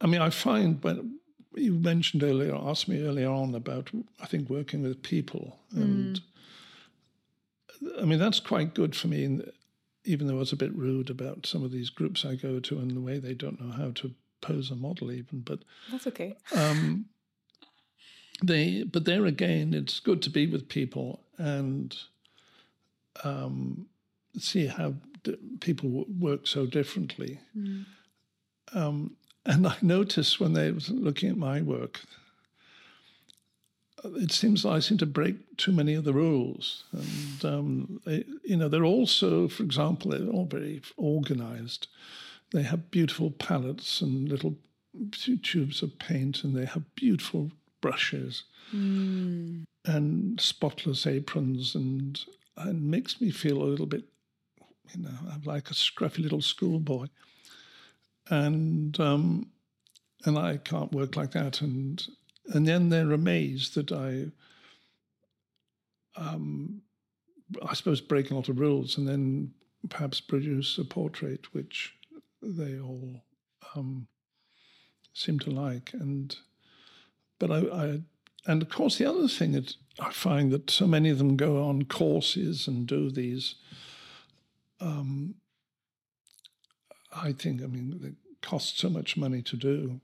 i mean i find when you mentioned earlier asked me earlier on about i think working with people and mm. i mean that's quite good for me even though it's a bit rude about some of these groups i go to and the way they don't know how to pose a model even but that's okay um, they but there again it's good to be with people and um, see how d- people w- work so differently. Mm. Um, and I noticed when they was looking at my work, it seems I seem to break too many of the rules. And, um, they, you know, they're also, for example, they're all very organized. They have beautiful palettes and little tubes of paint, and they have beautiful brushes mm. and spotless aprons, and, and makes me feel a little bit, you know, I'm like a scruffy little schoolboy. And, um, and I can't work like that. And and then they're amazed that I, um, I suppose, break a lot of rules, and then perhaps produce a portrait which they all um, seem to like. And but I, I, and of course, the other thing that I find that so many of them go on courses and do these. Um, I think, I mean, costs so much money to do.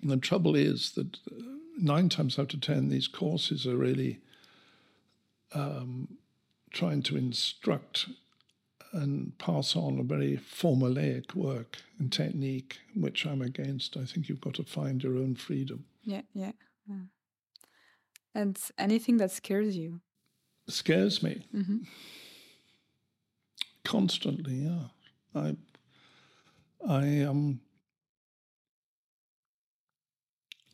And the trouble is that uh, nine times out of ten, these courses are really um, trying to instruct and pass on a very formulaic work and technique, which I'm against. I think you've got to find your own freedom. Yeah, yeah. yeah. And anything that scares you? Scares me. Mm-hmm. Constantly, yeah. I, I um,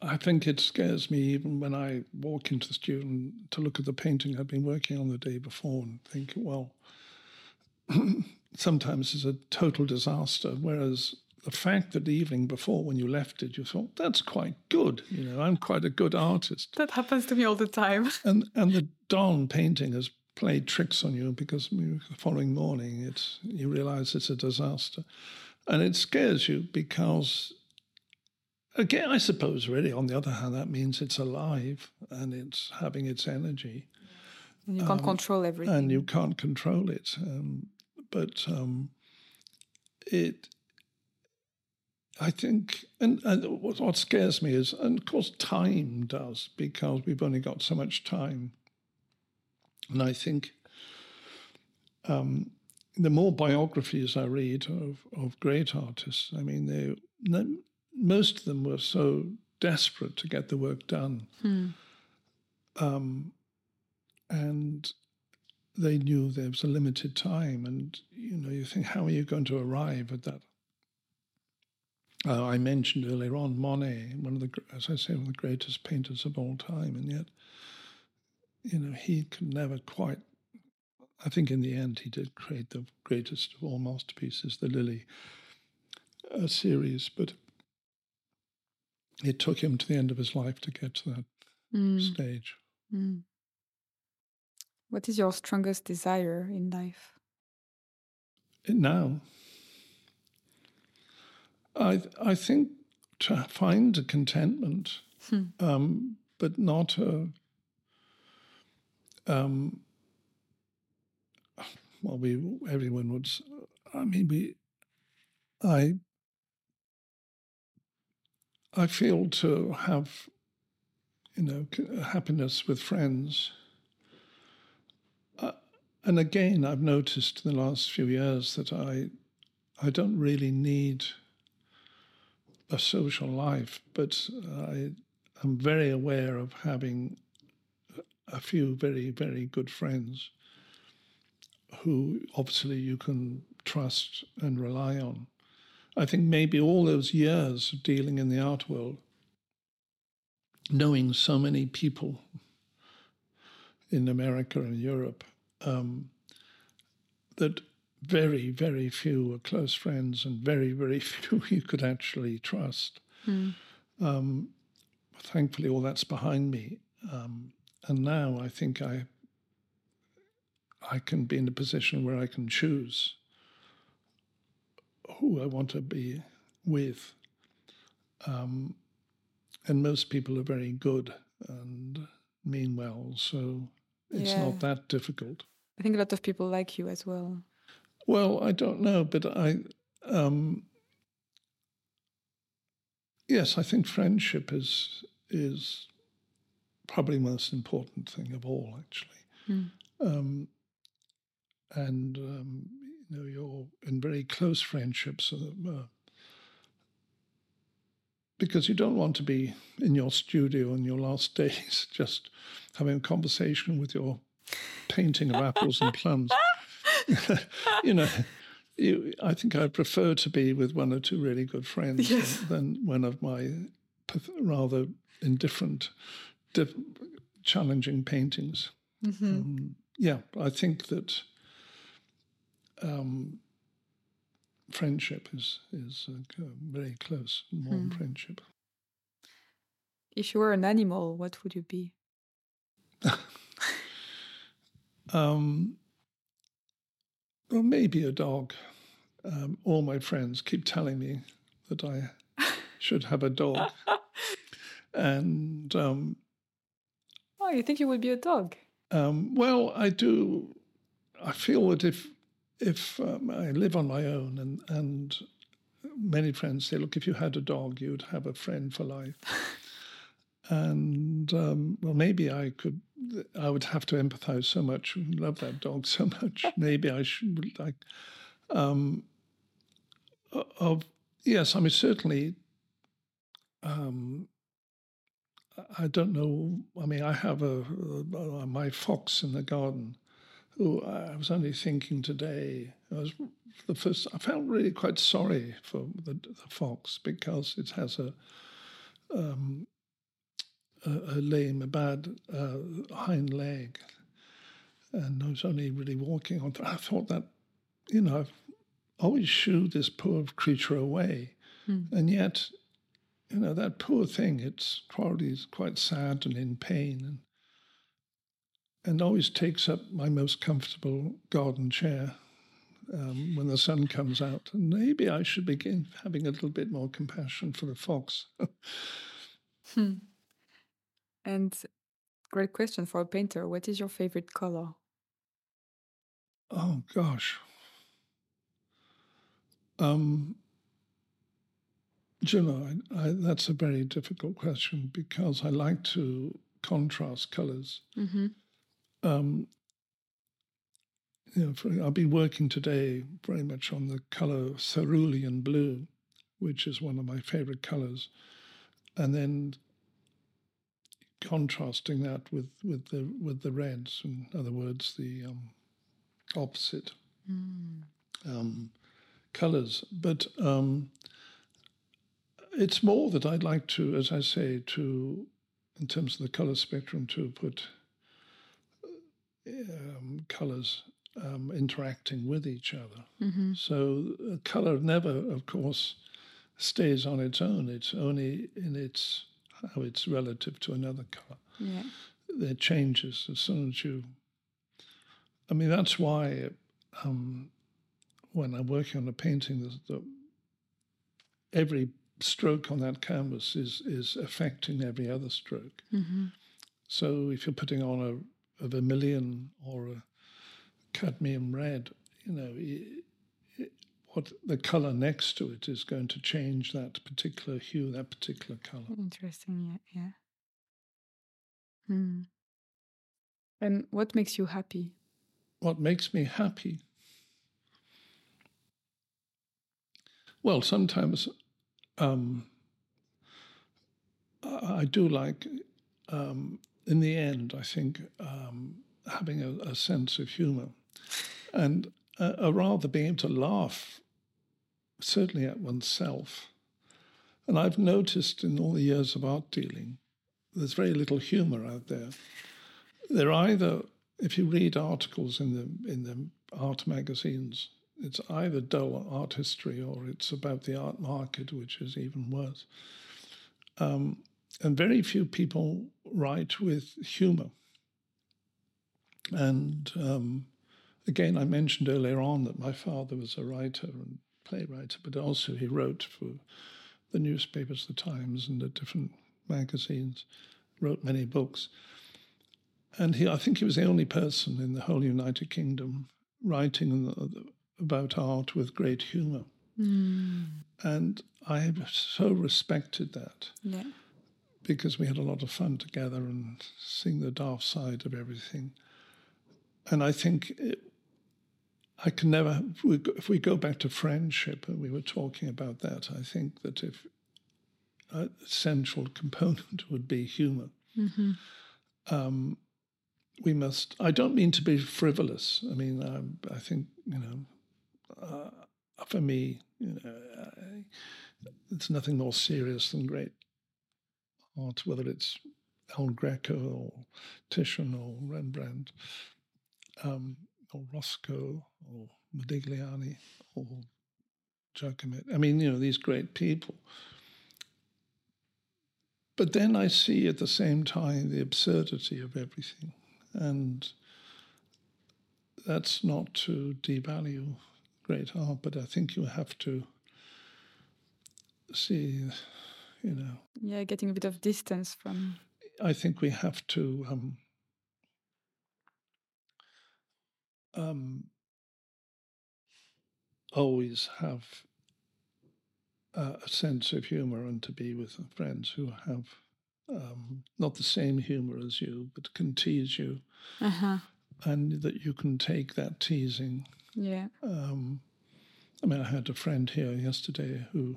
I think it scares me even when I walk into the studio to look at the painting I've been working on the day before and think, well, sometimes it's a total disaster. Whereas the fact that the evening before, when you left it, you thought, that's quite good. You know, I'm quite a good artist. That happens to me all the time. and and the dawn painting has played tricks on you because the following morning it's you realize it's a disaster. And it scares you because Again, I suppose, really, on the other hand, that means it's alive and it's having its energy. And you can't um, control everything. And you can't control it. Um, but um, it, I think, and, and what, what scares me is, and of course, time does, because we've only got so much time. And I think um, the more biographies I read of, of great artists, I mean, they most of them were so desperate to get the work done. Hmm. Um, and they knew there was a limited time. And, you know, you think, how are you going to arrive at that? Uh, I mentioned earlier on Monet, one of the, as I say, one of the greatest painters of all time. And yet, you know, he could never quite, I think in the end, he did create the greatest of all masterpieces, the Lily uh, series. But it took him to the end of his life to get to that mm. stage. Mm. What is your strongest desire in life? Now, I I think to find a contentment, hmm. um, but not a. Um, well, we everyone would. I mean, we. I I feel to have, you know, happiness with friends. Uh, and again, I've noticed in the last few years that I, I don't really need a social life, but I am very aware of having a few very, very good friends who obviously you can trust and rely on. I think maybe all those years of dealing in the art world, knowing so many people in America and Europe, um, that very, very few were close friends and very, very few you could actually trust. Mm. Um, thankfully, all that's behind me. Um, and now I think I I can be in a position where I can choose who I want to be with. Um, and most people are very good and mean well, so it's yeah. not that difficult. I think a lot of people like you as well. Well, I don't know, but I, um, yes, I think friendship is is probably the most important thing of all, actually. Mm. Um, and um, you know, you're in very close friendships. Uh, because you don't want to be in your studio in your last days just having a conversation with your painting of apples and plums. you know, you, I think I prefer to be with one or two really good friends yes. than, one of my rather indifferent, diff, challenging paintings. Mm-hmm. Um, yeah, I think that um, friendship is is a very close, warm hmm. friendship. If you were an animal, what would you be? um, well, maybe a dog. Um, all my friends keep telling me that I should have a dog, and um, oh, you think you would be a dog? Um, well, I do. I feel that if if um, I live on my own, and and many friends say, look, if you had a dog, you'd have a friend for life. and um, well, maybe I could. I would have to empathize so much, love that dog so much. maybe I should like. Um, of yes, I mean certainly. Um, I don't know. I mean, I have a, a, my fox in the garden, who I was only thinking today. I was the first. I felt really quite sorry for the, the fox because it has a um, a, a, lame, a bad uh, hind leg, and I was only really walking on. I thought that, you know, I've always shooed this poor creature away, mm. and yet you know, that poor thing, it's probably quite sad and in pain and and always takes up my most comfortable garden chair um, when the sun comes out. And maybe I should begin having a little bit more compassion for the fox. hmm. And great question for a painter. What is your favorite color? Oh gosh. Um, you know, I, I, that's a very difficult question because I like to contrast colors. Mm-hmm. Um, you know, for, I'll be working today very much on the color cerulean blue, which is one of my favorite colors, and then contrasting that with with the with the reds. In other words, the um, opposite mm. um, colors. But um, it's more that I'd like to, as I say, to, in terms of the color spectrum, to put um, colors um, interacting with each other. Mm-hmm. So color never, of course, stays on its own. It's only in its how it's relative to another color. Yeah. It changes as soon as you. I mean, that's why um, when I'm working on a painting, the, the, every stroke on that canvas is is affecting every other stroke. Mm-hmm. So if you're putting on a, a, vermilion or a cadmium red, you know, it, it, what the color next to it is going to change that particular hue, that particular color. Interesting, yeah, yeah. Hmm. And what makes you happy? What makes me happy? Well, sometimes um, I do like, um, in the end, I think, um, having a, a, sense of humor and uh, a rather being able to laugh, certainly at oneself. And I've noticed in all the years of art dealing, there's very little humor out there. They're either, if you read articles in the in the art magazines, it's either dull art history or it's about the art market, which is even worse. Um, and very few people write with humor. And um, again, I mentioned earlier on that my father was a writer and playwright, but also he wrote for the newspapers, the Times, and the different magazines, wrote many books. And he, I think he was the only person in the whole United Kingdom writing the, about art with great humor. Mm. And I so respected that. Yeah. Because we had a lot of fun together and seeing the dark side of everything. And I think it, I can never, if we, go, if we go back to friendship, and we were talking about that, I think that if uh, essential component would be humor. Mm-hmm. Um, we must. I don't mean to be frivolous. I mean, um, I think you know, uh, for me, you know, I, it's nothing more serious than great art, whether it's El Greco or Titian or Rembrandt um, or Rothko or Modigliani or Giacometti. I mean, you know, these great people. But then I see at the same time the absurdity of everything. And that's not to devalue great art, but I think you have to see, you know. Yeah, getting a bit of distance from. I think we have to um, um, always have uh, a sense of humor and to be with friends who have um, not the same humor as you, but can tease you, Uh-huh. and that you can take that teasing. Yeah. Um, I mean, I had a friend here yesterday who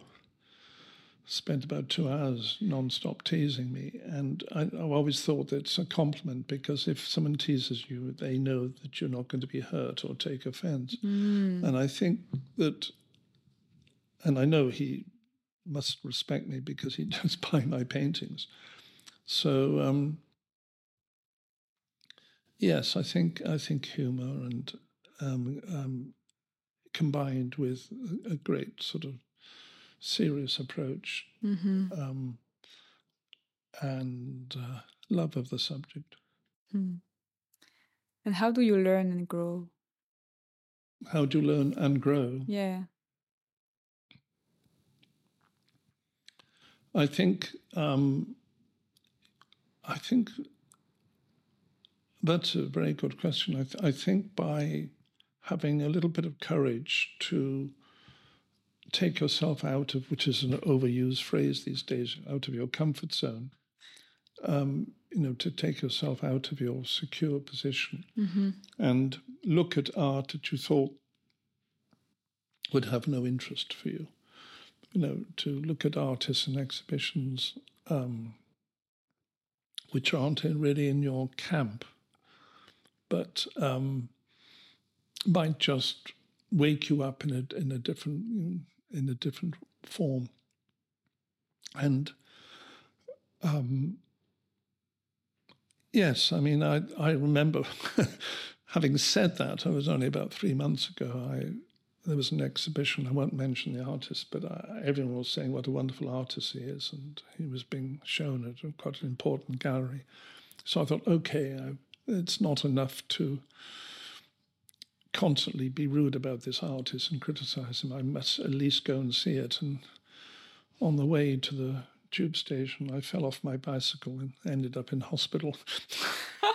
spent about two hours non-stop teasing me, and I, I've always thought that it's a compliment because if someone teases you, they know that you're not going to be hurt or take offense. Mm. And I think that, and I know he must respect me because he does buy my paintings. So um, yes, I think I think humor and um, um, combined with a great sort of serious approach Mm-hmm. um, and uh, love of the subject. Hmm. And how do you learn and grow? How do you learn and grow? Yeah. I think um, I think that's a very good question. I, th- I think by having a little bit of courage to take yourself out of, which is an overused phrase these days, out of your comfort zone. Um, you know, to take yourself out of your secure position Mm-hmm. and look at art that you thought would have no interest for you. You know, to look at artists and exhibitions um, which aren't in- really in your camp, but um, might just wake you up in a in a different in a different form. And um, yes, I mean, I I remember having said that. I was only about three months ago. I there was an exhibition. I won't mention the artist, but I, everyone was saying what a wonderful artist he is, and he was being shown at quite an important gallery. So I thought, okay, I, it's not enough to constantly be rude about this artist and criticize him. I must at least go and see it. And on the way to the tube station, I fell off my bicycle and ended up in hospital,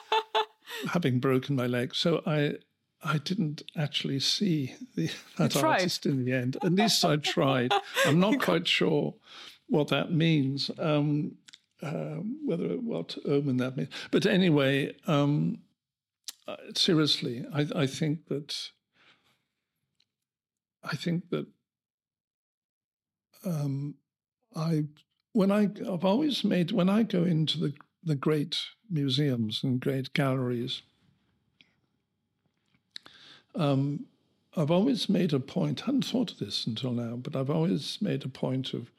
having broken my leg. So I. I didn't actually see the, that artist in the end. At least I tried. I'm not quite sure what that means, um, uh, whether what omen that means. But anyway, um, uh, seriously, I, I think that I think that um, I when I I've always made when I go into the the great museums and great galleries. Um, I've always made a point, I hadn't thought of this until now, but I've always made a point of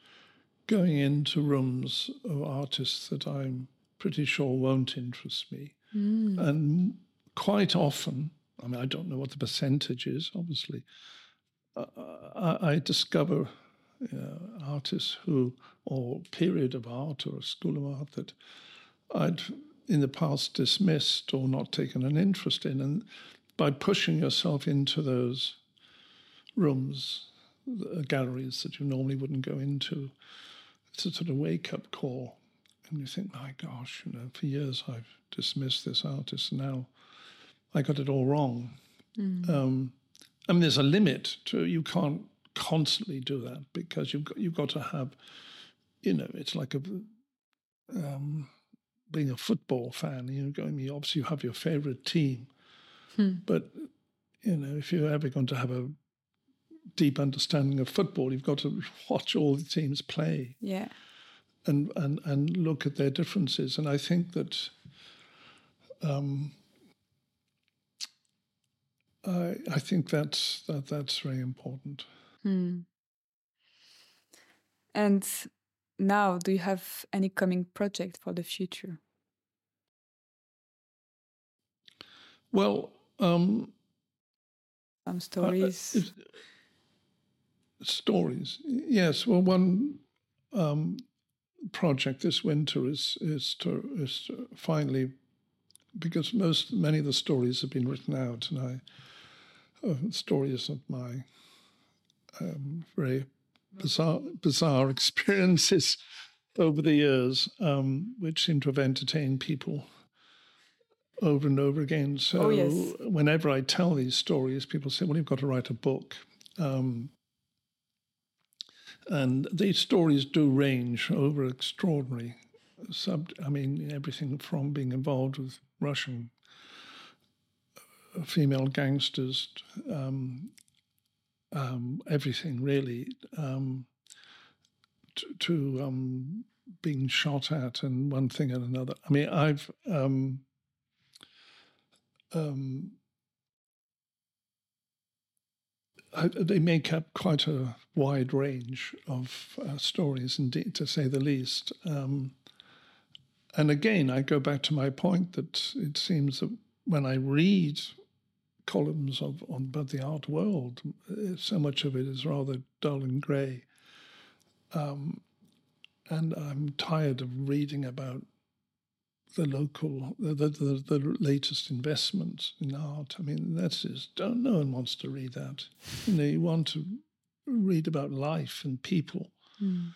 going into rooms of artists that I'm pretty sure won't interest me. Mm. And quite often, I mean, I don't know what the percentage is, obviously, uh, I, I discover uh, artists who, or period of art or a school of art that I'd in the past dismissed or not taken an interest in. And by pushing yourself into those rooms, the galleries that you normally wouldn't go into, it's a sort of wake up call. And you think, my gosh, you know, for years I've dismissed this artist. Now I got it all wrong. Mm. Um, I mean, there's a limit to you can't constantly do that because you've got, you've got to have, you know, it's like a um, being a football fan. You know, going, you obviously you have your favorite team, Hmm. but you know, if you're ever going to have a deep understanding of football, you've got to watch all the teams play. Yeah. and and and look at their differences. And I think that. Um, I, I think that's that that's very important. Hmm. And now, do you have any coming project for the future? Well, um, some stories. Uh, stories, yes. Well, one um, project this winter is is to is to finally because most many of the stories have been written out, and I stories of my um, very bizarre bizarre experiences over the years, um, which seem to have entertained people over and over again. So oh, yes. whenever I tell these stories, people say, "Well, you've got to write a book." Um, and these stories do range over extraordinary sub. I mean, everything from being involved with Russian uh, female gangsters, um, um, everything really, um, to, um, being shot at and one thing and another. I mean, I've um, um, I, they make up quite a wide range of uh, stories, indeed, to say the least. And again, I go back to my point that it seems that when I read columns of on about the art world, uh, so much of it is rather dull and grey. Um, and I'm tired of reading about the local, the, the, the, the, latest investments in art. I mean, that's just, don't, no one wants to read that. You know, you want to read about life and people. Mm.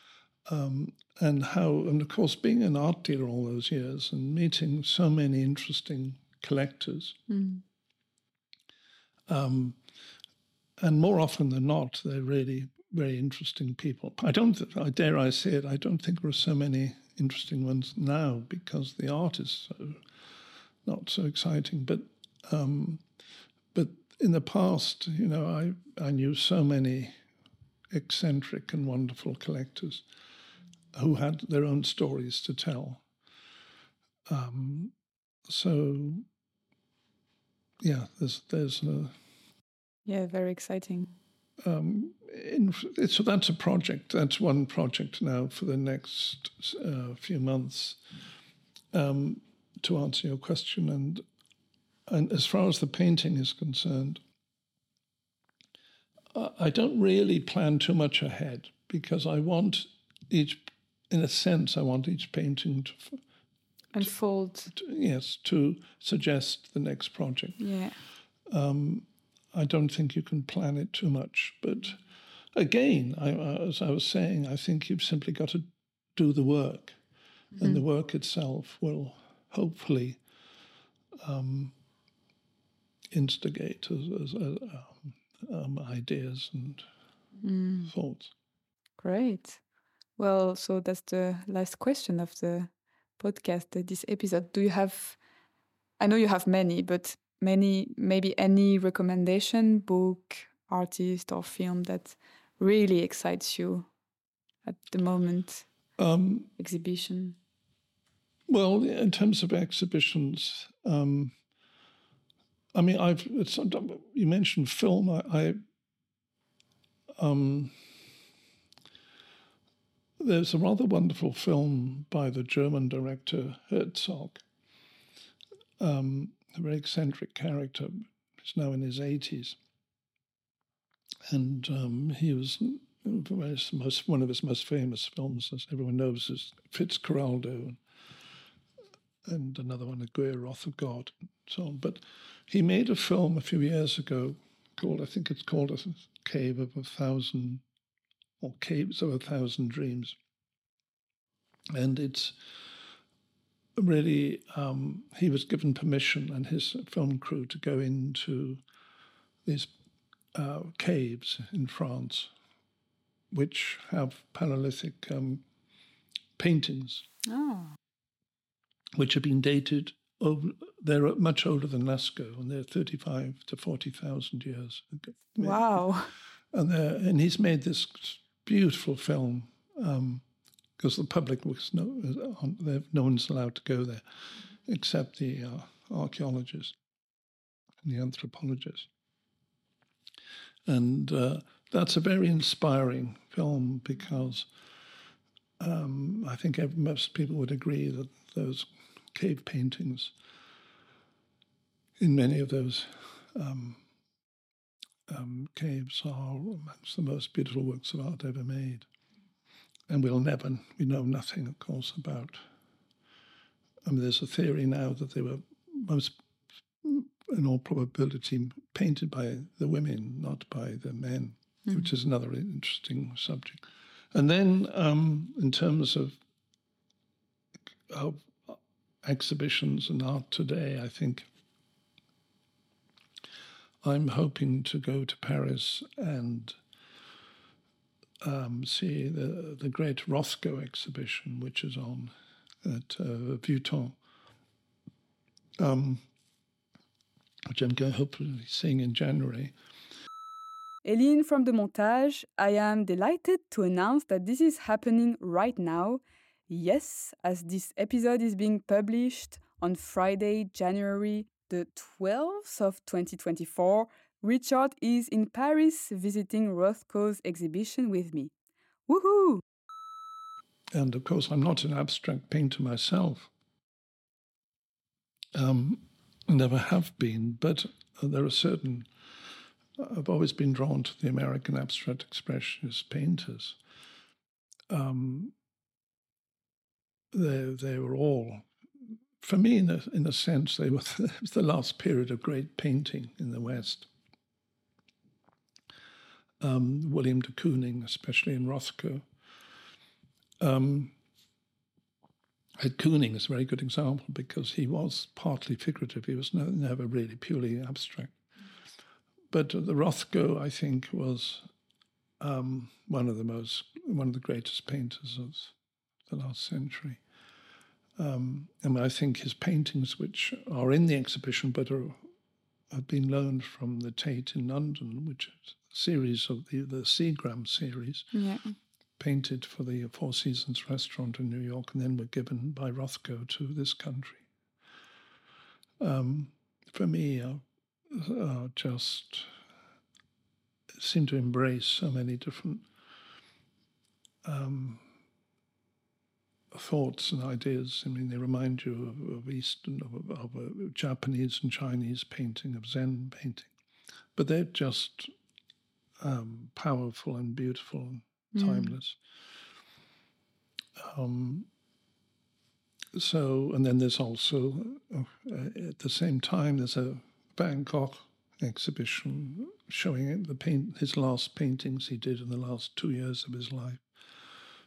Um, and how, and of course, being an art dealer all those years and meeting so many interesting collectors. Mm. Um, and more often than not, they're really very interesting people. I don't, I dare I say it, I don't think there are so many interesting ones now because the art is so not so exciting. But um, but in the past, you know, I I knew so many eccentric and wonderful collectors who had their own stories to tell. Um, so yeah, there's there's a yeah, very exciting. Um, in, so that's a project. That's one project now for the next uh, few months. Um, to answer your question, and and as far as the painting is concerned, I don't really plan too much ahead because I want each, in a sense, I want each painting to unfold. To, yes, to suggest the next project. Yeah. Um, I don't think you can plan it too much, but again, I, as I was saying, I think you've simply got to do the work, mm-hmm. and the work itself will hopefully um, instigate as, as, uh, um, ideas and mm. thoughts. Great. Well, so that's the last question of the podcast, uh, this episode. Do you have, I know you have many, but many, maybe any recommendation, book, artist, or film that really excites you at the moment? Um, Exhibition? Well, in terms of exhibitions, um, I mean, I've you mentioned film. I, I um, there's a rather wonderful film by the German director Herzog, um, a very eccentric character. He's now in his 80s and um, he was most one of his most famous films, as everyone knows, is Fitzcarraldo, and another one, Aguirre, Wrath of God, and so on. But he made a film a few years ago called, I think it's called A Cave of a Thousand, or Caves of a Thousand Dreams. And it's really, um, he was given permission and his film crew to go into these uh, caves in France, which have Paleolithic um, paintings, oh. which have been dated. Over, they're much older than Lascaux, and they're thirty-five to forty thousand years. Ago. Wow! And and he's made this beautiful film um, because the public was no, no one's allowed to go there except the uh, archaeologists and the anthropologists. And uh, that's a very inspiring film because um, I think most people would agree that those cave paintings in many of those um, um, caves are amongst the most beautiful works of art ever made. And we'll never, we know nothing, of course, about. I mean, there's a theory now that they were most, in all probability, painted by the women, not by the men, mm. which is another interesting subject. And then, um, in terms of, of exhibitions and art today, I think I'm hoping to go to Paris and um, see the, the great Rothko exhibition, which is on at uh, Vuitton, um, which I'm going hopefully seeing in January. Eline from the montage, I am delighted to announce that this is happening right now. Yes, as this episode is being published on Friday, January the 12th of 2024, Richard is in Paris visiting Rothko's exhibition with me. Woohoo! And of course, I'm not an abstract painter myself. Um, never have been, but there are certain. I've always been drawn to the American abstract expressionist painters. Um, they they were all for me, in a, in a sense, they were the, the last period of great painting in the West. Um, William de Kooning, especially in Rothko. Um, Kooning is a very good example because he was partly figurative. He was no, never really purely abstract. But the Rothko, I think, was um, one of the most, one of the greatest painters of the last century. Um, and I think his paintings, which are in the exhibition but are, have been loaned from the Tate in London, which is a series of the, the Seagram series, yeah. painted for the Four Seasons restaurant in New York, and then were given by Rothko to this country. Um, for me, uh, just seem to embrace so many different um, thoughts and ideas. I mean, they remind you of, of Eastern, of, of uh, Japanese and Chinese painting, of Zen painting, but they're just um, powerful and beautiful and mm. timeless. Um, so, and then there's also uh, at the same time there's a Van Gogh exhibition showing the paint his last paintings he did in the last two years of his life.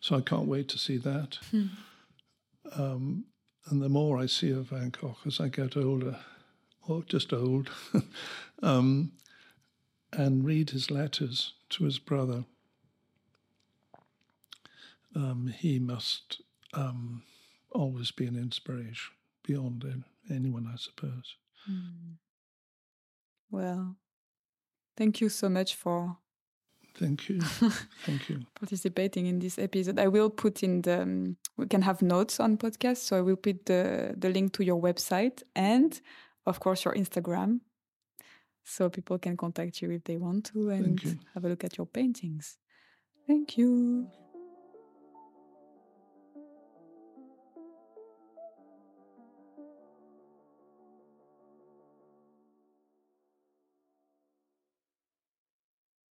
So I can't wait to see that. Hmm. Um, and the more I see of Van Gogh as I get older, or just old, um, and read his letters to his brother, um, he must um, always be an inspiration beyond anyone, I suppose. Mm. Well, thank you so much for Thank you. Thank you. participating in this episode. I will put in the, um, we can have notes on podcast. So I will put the, the link to your website and, of course, your Instagram. So people can contact you if they want to and have a look at your paintings. Thank you.